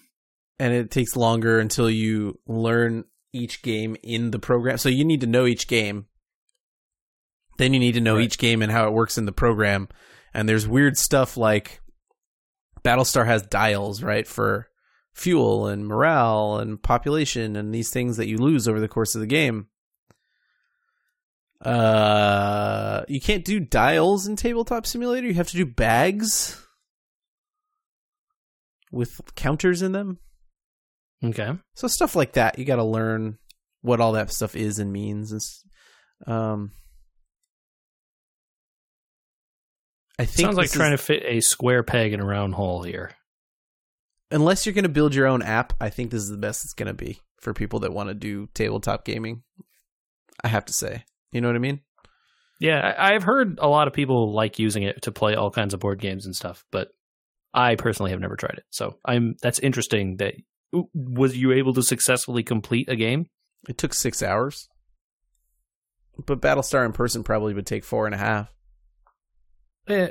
and it takes longer until you learn each game in the program. So you need to know each game. Then you need to know Right. each game and how it works in the program. And there's weird stuff like Battlestar has dials, right, for fuel and morale and population and these things that you lose over the course of the game. Uh, you can't do dials in Tabletop Simulator. You have to do bags with counters in them. Okay. So stuff like that, you got to learn what all that stuff is and means. Um, I think Sounds like trying is- to fit a square peg in a round hole here. unless you're going to build your own app, I think this is the best it's going to be for people that want to do tabletop gaming. I have to say, you know what I mean? Yeah, I, I've heard a lot of people like using it to play all kinds of board games and stuff, but I personally have never tried it. So I'm that's interesting. That was you able to successfully complete a game? It took six hours, but Battlestar in person probably would take four and a half. Eh,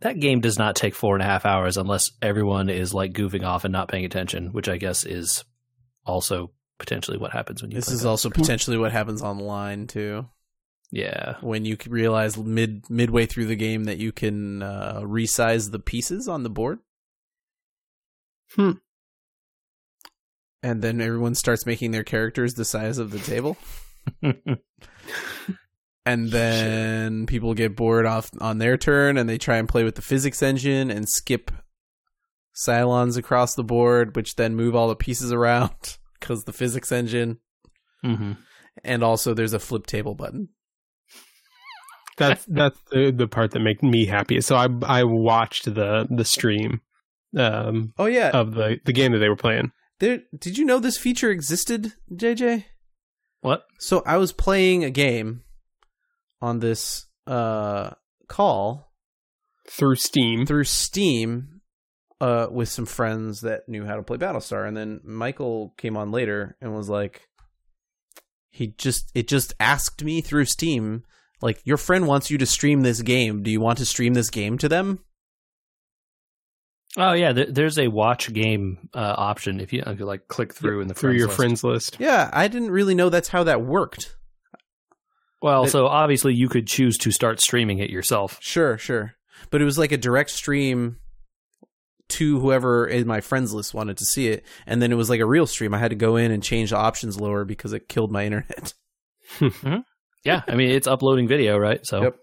that game does not take four and a half hours unless everyone is like goofing off and not paying attention, which I guess is also potentially what happens when you. This is also potentially what happens online too. Yeah. when you realize mid midway through the game that you can uh, resize the pieces on the board. Hmm. And then everyone starts making their characters the size of the table, <laughs> and then people get bored off on their turn, and they try and play with the physics engine and skip Cylons across the board, which then move all the pieces around <laughs> because the physics engine, hmm and also there's a flip table button. That's <laughs> that's the the part that makes me happy. So I I watched the the stream um, Oh yeah, of the the game that they were playing. There, did you know this feature existed, JJ? What? So I was playing a game on this uh, call through Steam. through Steam uh, with some friends that knew how to play Battlestar, and then Michael came on later and was like, he just it just asked me through Steam, like, your friend wants you to stream this game. Do you want to stream this game to them? Oh yeah, th- there's a watch game uh, option if you, if you like click through in the through friends your list. friends list. Yeah, I didn't really know that's how that worked. Well, It- so obviously you could choose to start streaming it yourself. Sure, sure. But it was like a direct stream to whoever in my friends list wanted to see it. And then it was like a real stream. I had to go in and change the options lower because it killed my <laughs> internet. Yeah, I mean it's uploading video, right? So Yep.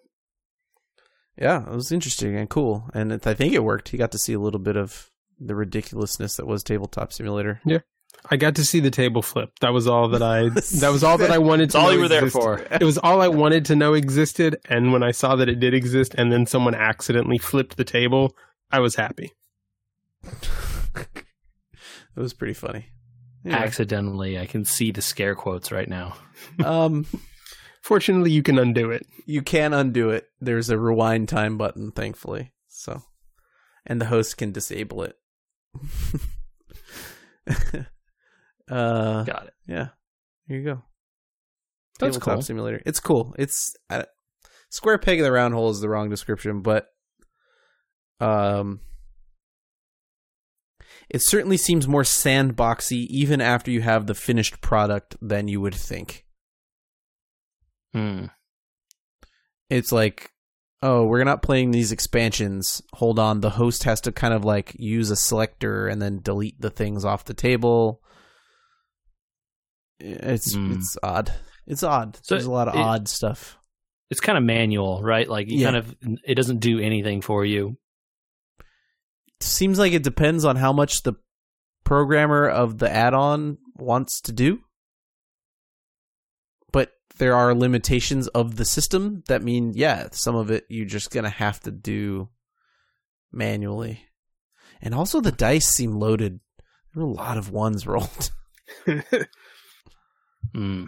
Yeah, it was interesting and cool. And it, I think it worked. You got to see a little bit of the ridiculousness that was Tabletop Simulator. Yeah. I got to see the table flip. That was all that I <laughs> that was all that I wanted to all know you were there for. It was all I wanted to know existed and when I saw that it did exist and then someone accidentally flipped the table, I was happy. <laughs> it was pretty funny. Anyway, accidentally, I can see the scare quotes right now. um, Fortunately, you can undo it. you can undo it. There's a rewind time button, thankfully. So, and the host can disable it. <laughs> uh, Got it. yeah. Here you go. That's Tabletop cool. Simulator. It's cool. It's uh, square peg in the round hole is the wrong description, but um, it certainly seems more sandboxy even after you have the finished product than you would think. Hmm. it's like oh we're not playing these expansions hold on the host has to kind of like use a selector and then delete the things off the table it's Hmm. it's odd it's odd So there's a lot of it- odd stuff It's kind of manual, right? Like you Yeah. kind of it doesn't do anything for you. seems like it depends on how much the programmer of the add-on wants to do there are limitations of the system that mean yeah some of it you're just gonna have to do manually and also the dice seem loaded there were a lot of ones rolled <laughs> <laughs> Hmm.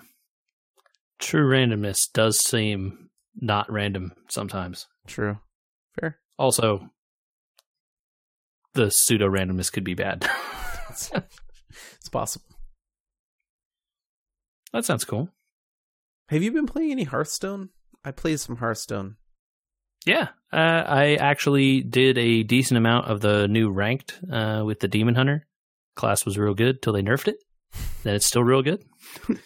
True randomness does seem not random sometimes. true fair Also, the pseudo randomness could be bad. <laughs> it's possible that sounds cool. Have you been playing any hearthstone i played some hearthstone Yeah, uh, I actually did a decent amount of the new ranked uh, with the Demon Hunter class. Was real good till they nerfed it. Then it's still real good. <laughs>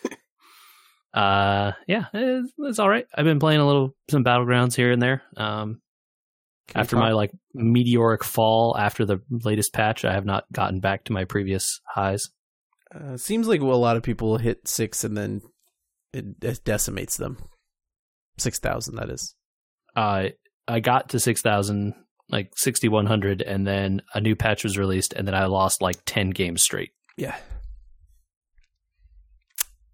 Uh, yeah, it's, it's all right. I've been playing a little some battlegrounds here and there. Um, after my like meteoric fall after the latest patch, I have not gotten back to my previous highs. Uh, seems like a lot of people hit six and then it, it decimates them. Six thousand, that is. Uh, I got to six thousand, like sixty one hundred, and then a new patch was released, and then I lost like ten games straight. Yeah.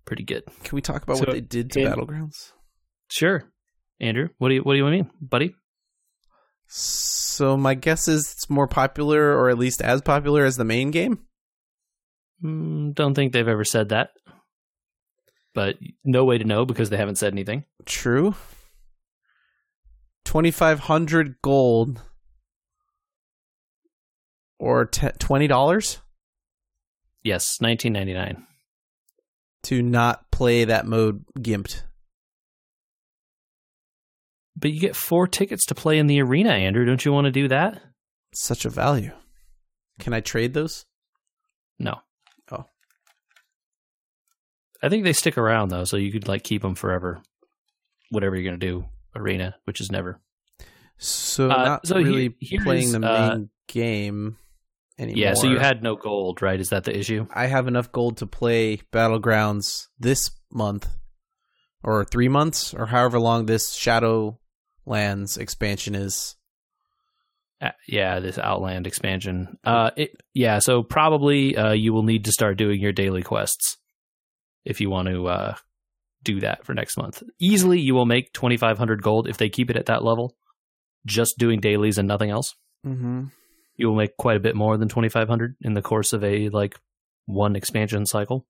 Pretty good. Can we talk about So, what they did to in- Battlegrounds? Sure, Andrew. What do you what do you mean, buddy? So my guess is it's more popular, or at least as popular as the main game. Mm, don't think they've ever said that, but no way to know because they haven't said anything. True. Twenty five hundred gold, or te- twenty dollars Yes, nineteen ninety nine. to not play that mode gimped. But you get four tickets to play in the arena, Andrew. Don't you want to do that? Such a value. Can I trade those? No. I think they stick around though, so you could like keep them forever. Whatever you're gonna do, arena, which is never. So Uh, not so he- really here playing the main uh, game anymore. Yeah, so you had no gold, right? Is that the issue? I have enough gold to play Battlegrounds this month, or three months, or however long this Shadowlands expansion is. Uh, yeah, this Outland expansion. Uh, it, yeah, so probably uh, you will need to start doing your daily quests if you want to uh, do that for next month. Easily, you will make twenty five hundred gold if they keep it at that level. Just doing dailies and nothing else, Mm-hmm. you will make quite a bit more than twenty five hundred in the course of a like one expansion cycle.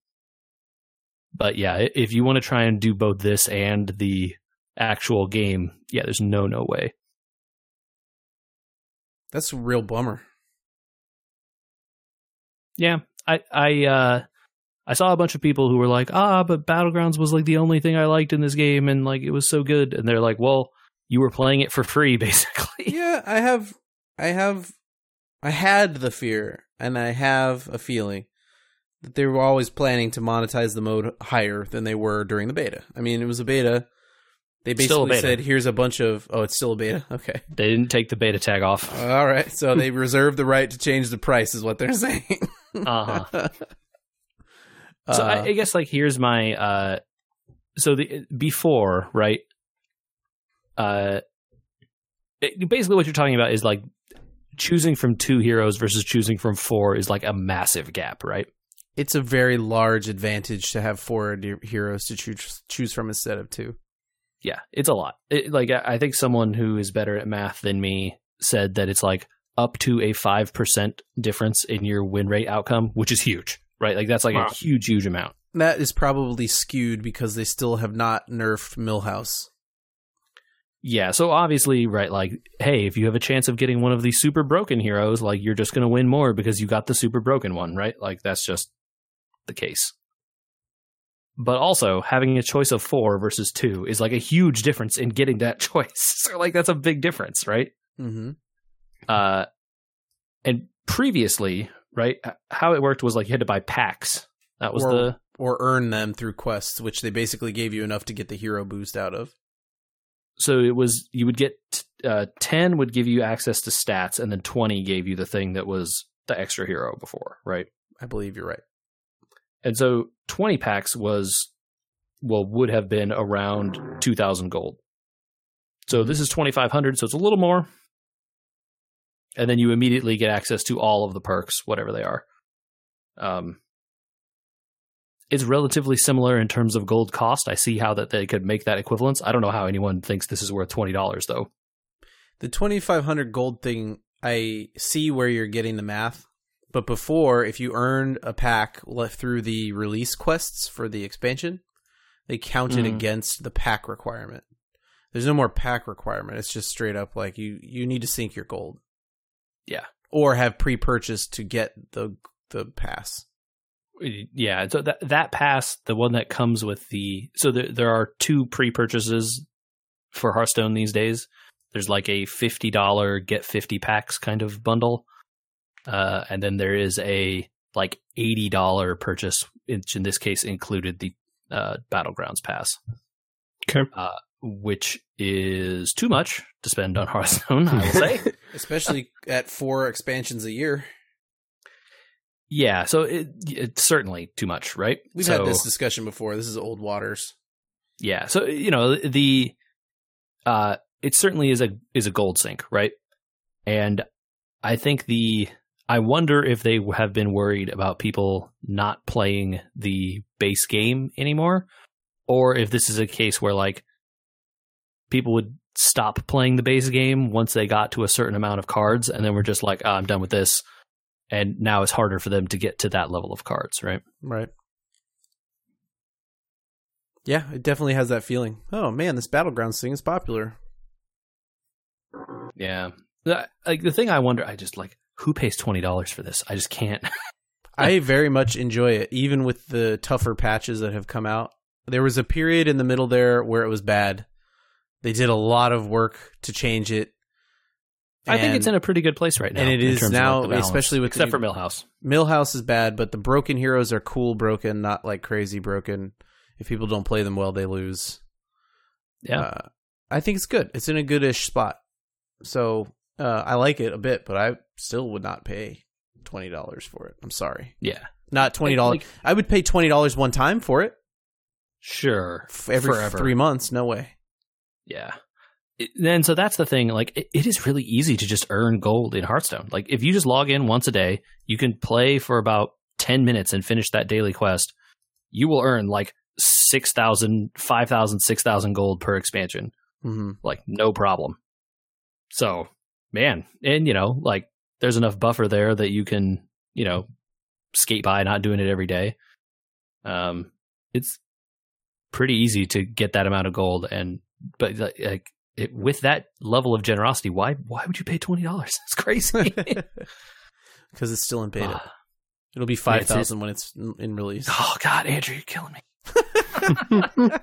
But yeah, if you want to try and do both this and the actual game, yeah, there's no no way. That's a real bummer. Yeah, I I uh I saw a bunch of people who were like, "Ah, but Battlegrounds was like the only thing I liked in this game and like it was so good." And they're like, "Well, you were playing it for free <laughs> basically." yeah, I have, I have, I had the fear, and I have a feeling that they were always planning to monetize the mode higher than they were during the beta. I mean, it was a beta. They basically beta. said, "Here's a bunch of." Oh, it's still a beta. Okay. they didn't take the beta tag off. All right. So they <laughs> reserve the right to change the price, is what they're <laughs> saying. Uh-huh. So I, Uh, I guess like here's my uh so the before, right? Uh it- basically what you're talking about is like choosing from two heroes versus choosing from four is like a massive gap, right? it's a very large advantage to have four heroes to choose choose from instead of two. Yeah, it's a lot. It, like I I think someone who is better at math than me said that it's like up to a five percent difference in your win rate outcome, which is huge, right? Like that's like Wow. a huge, huge amount. That is probably skewed because they still have not nerfed Millhouse. Yeah, so obviously, right? Like, hey, if you have a chance of getting one of these super broken heroes, like you're just going to win more because you got the super broken one, right? Like that's just the case. But also, having a choice of four versus two is like a huge difference in getting that <laughs> choice. So, like, that's a big difference, right? Mm-hmm. Uh, and previously, right, how it worked was like you had to buy packs. That was Or- the Or earn them through quests, which they basically gave you enough to get the hero boost out of. so it was you would get uh, ten would give you access to stats, and then twenty gave you the thing that was the extra hero before, right? I believe you're right. And so twenty packs was well would have been around two thousand gold. So this is twenty five hundred, so it's a little more. And then you immediately get access to all of the perks, whatever they are. Um, it's relatively similar in terms of gold cost. I see how that they could make that equivalence. I don't know how anyone thinks this is worth twenty dollars though. The 2500 gold thing, I see where you're getting the math. But before, if you earned a pack left through the release quests for the expansion, they counted Mhm. against the pack requirement. There's no more pack requirement. It's just straight up like you you need to sink your gold. Yeah. Or have pre-purchased to get the the pass. Yeah, so that that pass, the one that comes with the so there there are two pre-purchases for Hearthstone these days. There's like a fifty dollar get fifty packs kind of bundle, uh, and then there is a like eighty dollar purchase, which in this case included the uh, Battlegrounds Pass, Okay. Which is too much to spend on <laughs> Hearthstone. I will say. <laughs> Especially at four expansions a year. yeah, so it, it's certainly too much, right? We've so, had this discussion before. This is old waters. Yeah, so you know the uh it certainly is a is a gold sink, right? And I think the I wonder if they have been worried about people not playing the base game anymore or if this is a case where like people would stop playing the base game once they got to a certain amount of cards and then we're just like, oh, I'm done with this. And now it's harder for them to get to that level of cards, right? Right. Yeah, it definitely has that feeling. Oh man, this battlegrounds thing is popular. Yeah. Like the thing I wonder, I just like who pays twenty dollars for this? I just can't. <laughs> I very much enjoy it, even with the tougher patches that have come out. There was a period in the middle there where it was bad. They did a lot of work to change it. I think it's in a pretty good place right now, and it is now, like, especially with except the- for Millhouse. Millhouse is bad, but the broken heroes are cool broken, not like crazy broken. If people don't play them well, they lose. Yeah, Uh, I think it's good. It's in a goodish spot. So uh, I like it a bit, but I still would not pay twenty dollars for it. I'm sorry, yeah, not twenty dollars. Like- I would pay twenty dollars one time for it sure. every Forever. three months. No way. Yeah. It, then so that's the thing. Like it, it is really easy to just earn gold in Hearthstone. Like if you just log in once a day, you can play for about ten minutes and finish that daily quest. You will earn like 6,000, 5,000, 6,000 gold per expansion. hmm like no problem. So, man, and you know, like there's enough buffer there that you can, you know, skate by not doing it every day. Um, it's pretty easy to get that amount of gold, and but like it, with that level of generosity, why why would you pay twenty dollars? <laughs> It's crazy. <laughs> Because it's still in beta. Ah. It'll be five thousand when it's in- in release. oh God, Andrew, you're killing me. <laughs>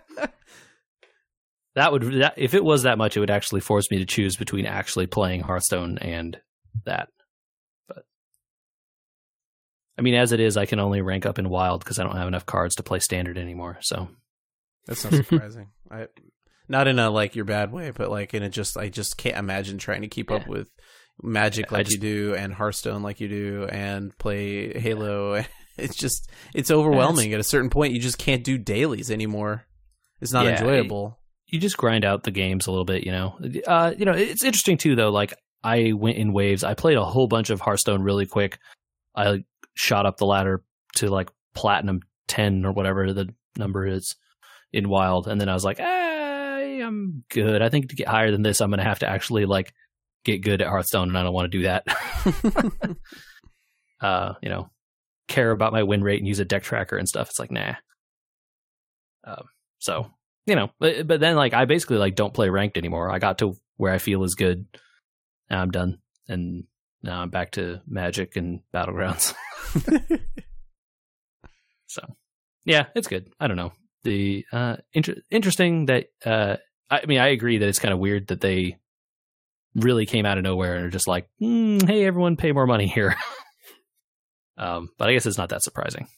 That would that, if it was that much, it would actually force me to choose between actually playing Hearthstone and that. But I mean, as it is, I can only rank up in Wild because I don't have enough cards to play Standard anymore. So That's not surprising. I not in a like your bad way, but like in a just I just can't imagine trying to keep up with Magic like just- you do and Hearthstone like you do and play Halo. <laughs> It's just it's overwhelming. At a certain point, you just can't do dailies anymore. It's not Yeah, enjoyable. you just grind out the games a little bit, you know. Uh, you know, it's interesting too, though. Like I went in waves. I played a whole bunch of Hearthstone really quick. I shot up the ladder to like platinum ten or whatever the number is in Wild, and then I was like, I'm good. I think to get higher than this, I'm gonna have to actually like get good at Hearthstone, and I don't want to do that. <laughs> uh, you know, care about my win rate and use a deck tracker and stuff. It's like nah. Um, so you know, but, but then like I basically like don't play ranked anymore. I got to where I feel is good. Now I'm done, and now I'm back to Magic and Battlegrounds. <laughs> so yeah, it's good. I don't know. The uh, inter- interesting that uh, I mean I agree that it's kind of weird that they really came out of nowhere and are just like, mm, hey, everyone, pay more money here. <laughs> um, but I guess it's not that surprising.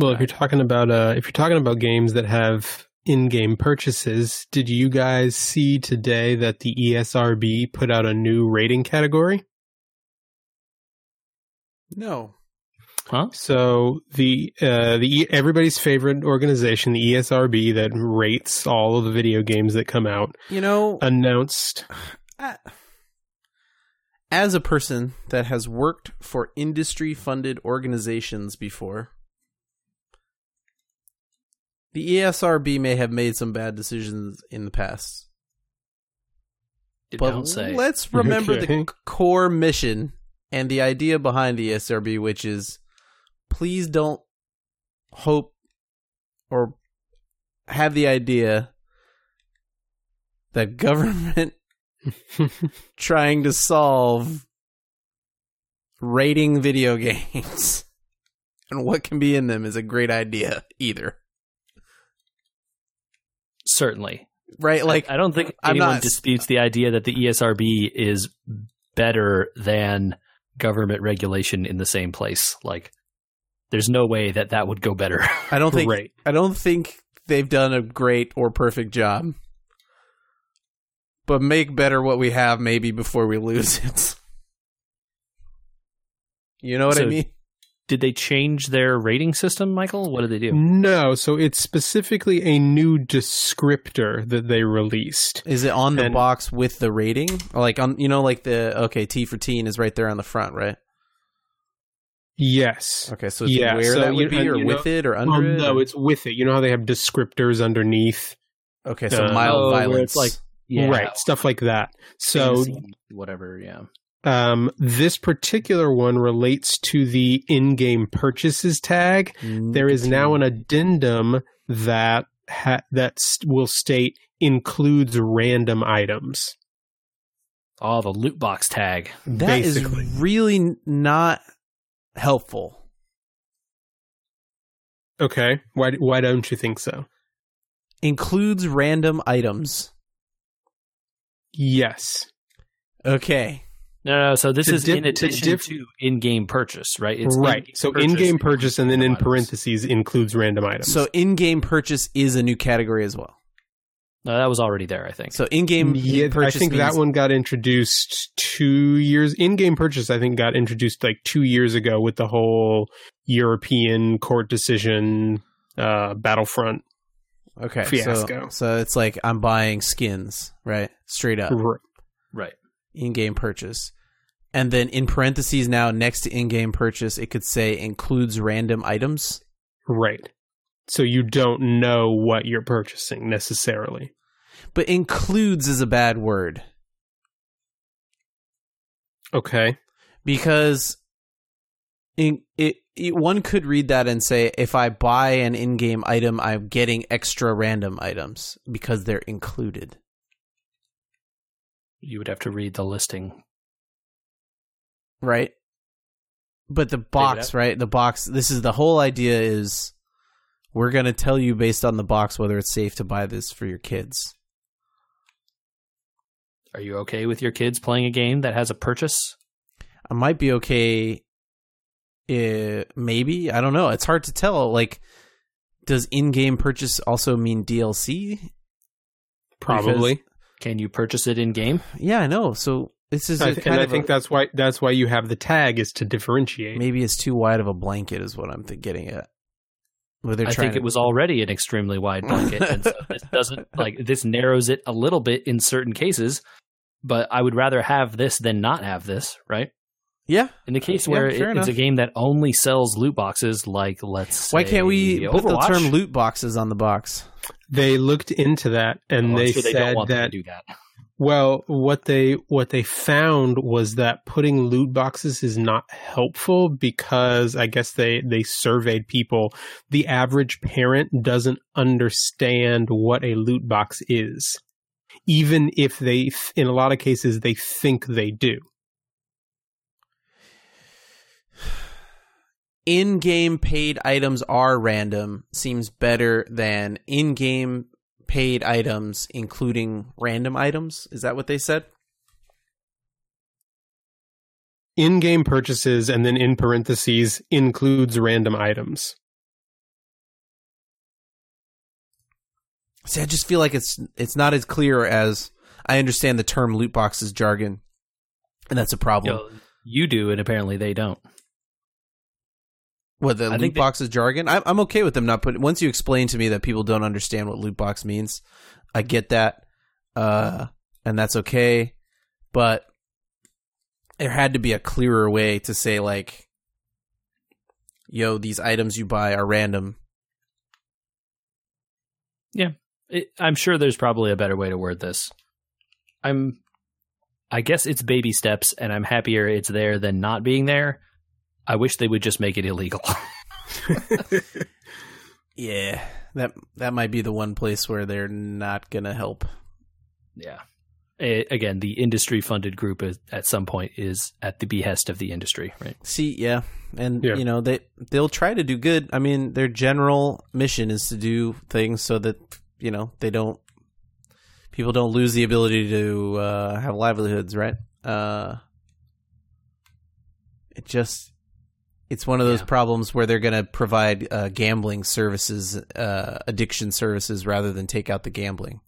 Well, if you're talking about uh, if you're talking about games that have in-game purchases, did you guys see today that the ESRB put out a new rating category? no. Huh? So the uh, the E- everybody's favorite organization, the ESRB, that rates all of the video games that come out, You know, announced. I- as a person that has worked for industry funded organizations before, the ESRB may have made some bad decisions in the past. You But don't say. let's remember Okay. the core mission and the idea behind the ESRB, which is please don't hope or have the idea that government <laughs> trying to solve rating video games <laughs> and what can be in them is a great idea either. Certainly. Right? Like I, I don't think anyone not- disputes the idea that the ESRB is better than government regulation in the same place. Like there's no way that that would go better. <laughs> I don't think Right. I don't think they've done a great or perfect job. But make better what we have maybe before we lose <laughs> it. You know what I mean? Did they change their rating system, Michael? What did they do? No, so it's specifically a new descriptor that they released. Is it on the And- box with the rating? Like on you know like the okay, T for teen is right there on the front, right? Yes. Okay, so it's Yeah, where so that would you- be or you with it or under Well, it? no, it's with it. You know how they have descriptors underneath? Okay, so uh, mild oh, violence. it's like- Right, stuff like that. So Fantasy, whatever, yeah. um, this particular one relates to the in-game purchases tag. There is now an addendum that ha- that st- will state includes random items. Oh, the loot box tag. That is basically. really not helpful. Okay, why why don't you think so? Includes random items. Yes. Okay. No, no. So this To is dif- in to addition diff- to in-game purchase, right? right. in-game So in-game purchase and then in items. parentheses includes random items. So in-game purchase is a new category as well. No, that was already there, I think. So in-game yeah, I purchase think that one got introduced two years. In-game purchase, I think, got introduced like two years ago with the whole European court decision, uh, Battlefront. Okay, fiasco. So, so it's like I'm buying skins, right? Straight up R- right. in-game purchase, and then in parentheses now next to in-game purchase, it could say includes random items. Right. So you don't know what you're purchasing necessarily. But includes is a bad word Okay. because in it, it one could read that and say if I buy an in-game item, I'm getting extra random items because they're included. You would have to read the listing. right? But the box, right? The box. This is the whole idea. Is we're gonna tell you based on the box whether it's safe to buy this for your kids. Are you okay with your kids playing a game that has a purchase? I might be okay. Uh, maybe I don't know. It's hard to tell. Like, does in-game purchase also mean DLC? Probably. Can you purchase it in game? Yeah, I know. So this is I a th- and I think a- that's why that's why you have the tag is to differentiate. maybe it's too wide of a blanket, is what I'm th- getting at. Where they're I think to, it was already an extremely wide blanket, and so this <laughs> doesn't like this narrows it a little bit in certain cases. But I would rather have this than not have this, right? yeah. In the case Yeah, where fair it- it's a game that only sells loot boxes, like let's Why can't we say put the term loot boxes on the box? They looked into that and I'm they sure they don't said want that to do that. Well, what they what they found was that putting loot boxes is not helpful because I guess they they surveyed people. The average parent doesn't understand what a loot box is, even if they in a lot of cases they think they do. in-game paid items are random seems better than in-game paid items including random items is that what they said In-game purchases and then in parentheses includes random items. see i just feel like it's it's not as clear as i understand the term loot boxes jargon and that's a problem You, you do, and apparently they don't. What the I loot they- boxes jargon I'm, I'm okay with them not putting once you explain to me that people don't understand what loot box means i get that uh and that's okay but there had to be a clearer way to say like yo these items you buy are random It, I'm sure there's probably a better way to word this. I'm, I guess it's baby steps, and I'm happier it's there than not being there. I wish they would just make it illegal. <laughs> yeah that that might be the one place where they're not gonna help yeah. A- again, the industry-funded group is, at some point is at the behest of the industry, right? see yeah and Yeah. you know they they'll try to do good i mean their general mission is to do things so that you know they don't people don't lose the ability to uh, have livelihoods right uh it just It's one of those Yeah. problems where they're going to provide uh, gambling services, uh, addiction services, rather than take out the gambling.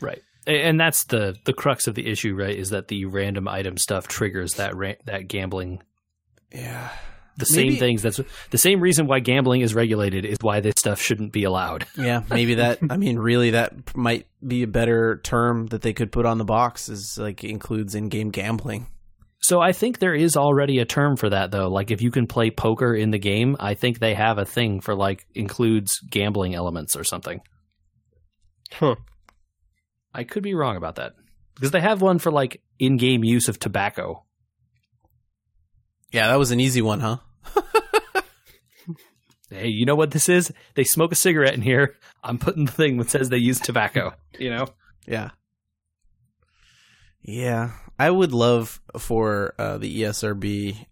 Right. And that's the the crux of the issue, right? Is that the random item stuff triggers that ra- that gambling. Yeah. The Maybe- same things. That's the same reason why gambling is regulated is why this stuff shouldn't be allowed. <laughs> Yeah, maybe that. I mean, really, that might be a better term that they could put on the box. Is like includes in-game gambling. So I think there is already a term for that though. Like if you can play poker in the game, I think they have a thing for like includes gambling elements or something. Huh. I could be wrong about that. Because they have one for like in-game use of tobacco. Yeah, that was an easy one, huh? <laughs> Hey, you know what this is? They smoke a cigarette in here. I'm putting the thing that says they use tobacco. You know? <laughs> Yeah. Yeah, I would love for uh, the ESRB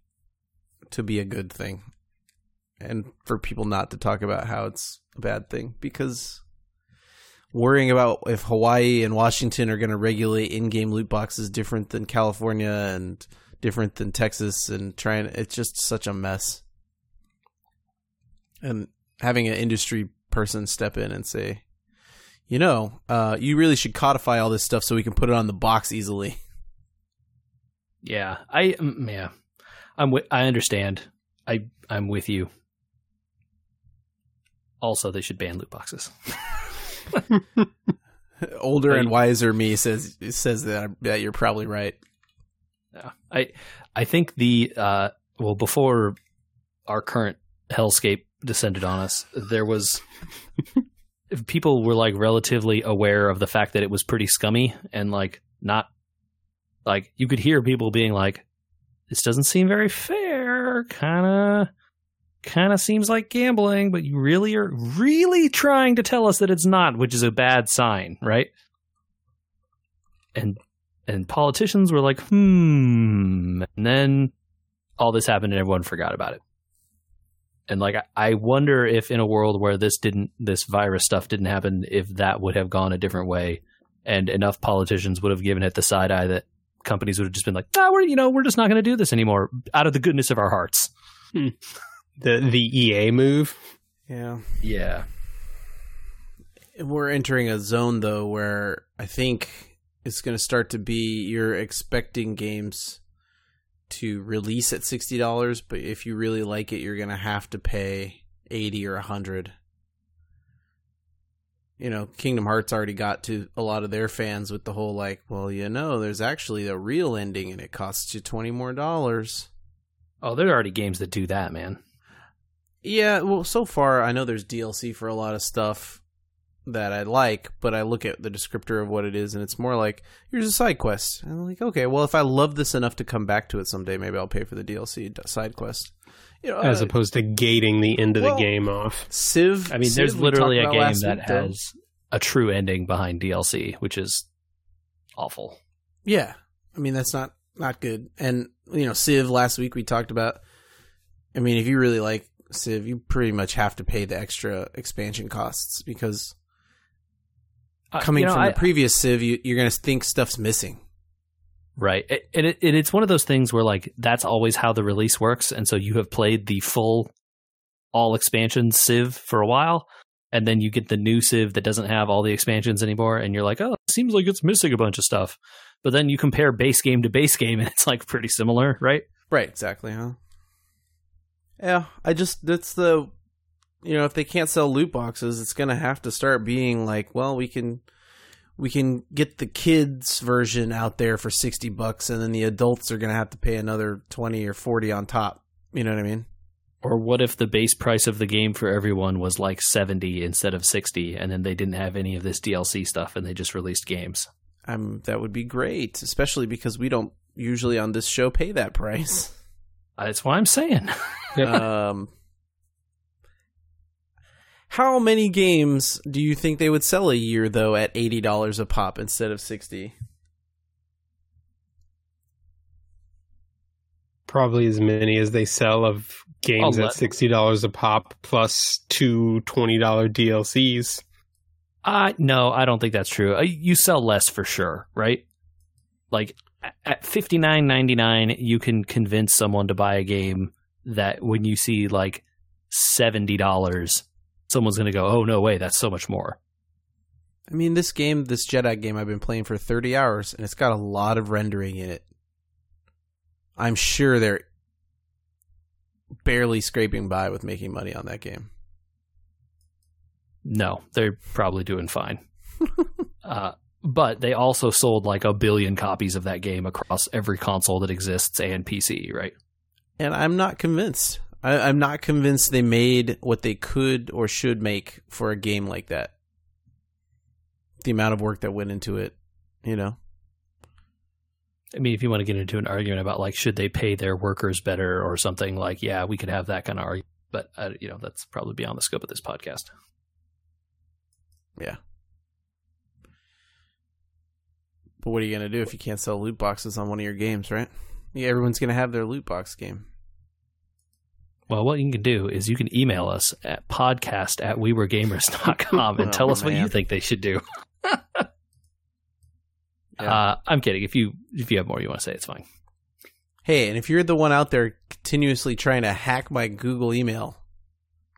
to be a good thing, and for people not to talk about how it's a bad thing because worrying about if Hawaii and Washington are going to regulate in-game loot boxes different than California and different than Texas and trying it's just such a mess. And having an industry person step in and say, you know, uh, you really should codify all this stuff so we can put it on the box easily. Yeah. I mm, yeah. I'm wi- I understand. I I'm with you. Also, they should ban loot boxes. <laughs> Older Right. and wiser me says says that that you're probably right. Yeah. I I think the uh well before our current hellscape descended on us, there was <laughs> people were like relatively aware of the fact that it was pretty scummy and like not like you could hear people being like this doesn't seem very fair, kind of kind of seems like gambling, but you really are really trying to tell us that it's not, which is a bad sign, right? And and politicians were like, hmm. And then all this happened and everyone forgot about it. And like, I- wonder if in a world where this didn't, this virus stuff didn't happen, if that would have gone a different way and enough politicians would have given it the side eye that companies would have just been like, ah, we're, you know, we're just not going to do this anymore out of the goodness of our hearts. The the EA move. Yeah. Yeah. We're entering a zone though where I think it's going to start to be you're expecting games to release at sixty dollars, but if you really like it, you're going to have to pay eighty or a hundred. You know, Kingdom Hearts already got to a lot of their fans with the whole like, well, you know, there's actually a real ending and it costs you twenty more dollars. Oh, there are already games that do that, man. Yeah, well, so far I know there's DLC for a lot of stuff that I like, but I look at the descriptor of what it is, and it's more like here's a side quest. And I'm like, okay, well, if I love this enough to come back to it someday, maybe I'll pay for the DLC side quest. You know, as uh, opposed to gating the end of well- the game off. Civ. I mean, Civ there's literally a game that week, though. has a true ending behind DLC, which is awful. Yeah, I mean that's not not good. And you know, Civ last week we talked about. I mean, if you really like Civ, you pretty much have to pay the extra expansion costs because Uh, coming you know, from I- the previous Civ, you, you're going to think stuff's missing. Right. And, it, it's one of those things where, like, that's always how the release works. And so you have played the full all expansion Civ for a while, and then you get the new Civ that doesn't have all the expansions anymore, and you're like, oh, it seems like it's missing a bunch of stuff. But then you compare base game to base game, <laughs> and it's like pretty similar, right? Right, exactly, huh? Yeah, I just that's the you know, if they can't sell loot boxes, it's going to have to start being like, well, we can we can get the kids version out there for 60 bucks and then the adults are going to have to pay another 20 or 40 on top. You know what I mean? Or what if the base price of the game for everyone was like 70 instead of 60, and then they didn't have any of this DLC stuff and they just released games? Um that would be great, especially because we don't usually on this show pay that price. That's what I'm saying. um How many games do you think they would sell a year though at $80 a pop instead of 60? Probably as many as they sell of games at sixty dollars a pop plus two twenty dollar DLCs. Uh, no, I don't think that's true. Uh, You sell less for sure, right? Like a- at fifty nine ninety nine, you can convince someone to buy a game that when you see like seventy dollars, someone's going to go, "Oh no way, that's so much more." I mean, this game, this Jedi game, I've been playing for 30 hours, and it's got a lot of rendering in it. I'm sure they're barely scraping by with making money on that game. No, they're probably doing fine. <laughs> uh, but they also sold like a billion copies of that game across every console that exists and PC, right? And I'm not convinced. I, I'm not convinced they made what they could or should make for a game like that. The amount of work that went into it, you know. I mean, if you want to get into an argument about like should they pay their workers better or something, like yeah, we could have that kind of argument. But uh, you know, that's probably beyond the scope of this podcast. Yeah. But what are you gonna do if you can't sell loot boxes on one of your games, right? Yeah, everyone's gonna have their loot box game. Well, what you can do is you can email us at podcast at wewergamers.com and <laughs> Oh, tell us what you think they should do. <laughs> Yeah. Uh, I'm kidding. If you if you have more you want to say, it's fine. Hey, and if you're the one out there continuously trying to hack my Google email,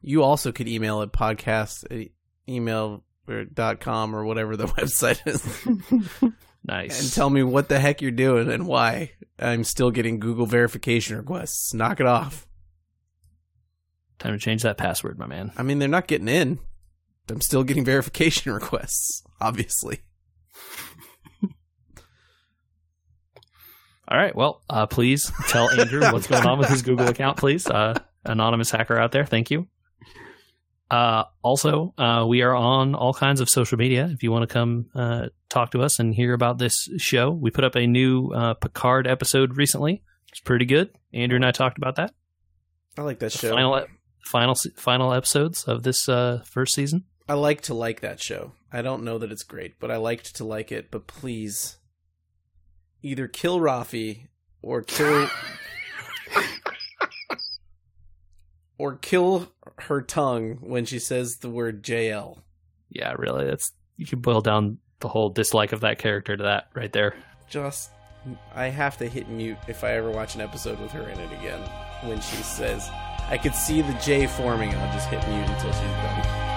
you also could email at podcast at email or dot com or whatever the <laughs> website is Nice. and tell me what the heck you're doing and why I'm still getting Google verification requests. Knock it off. Time to change that password, my man. I mean, they're not getting in. I'm still getting verification <laughs> requests, obviously. <laughs> All right. Well, uh, please tell <laughs> Andrew what's going on with his Google account, please. Uh, anonymous hacker out there. Thank you. Uh, also, uh, we are on all kinds of social media. If you want to come uh, talk to us and hear about this show, we put up a new uh, Picard episode recently. It's pretty good. Andrew and I talked about that. I like that The show. final, final, final episodes of this uh, first season. I like to like that show. I don't know that it's great, but I liked to like it. But please, either kill Raffi or kill <laughs> or kill her tongue when she says the word JL. Yeah, really. That's you can boil down the whole dislike of that character to that right there. Just, I have to hit mute if I ever watch an episode with her in it again. When she says, I could see the J forming, and I'll just hit mute until she's done.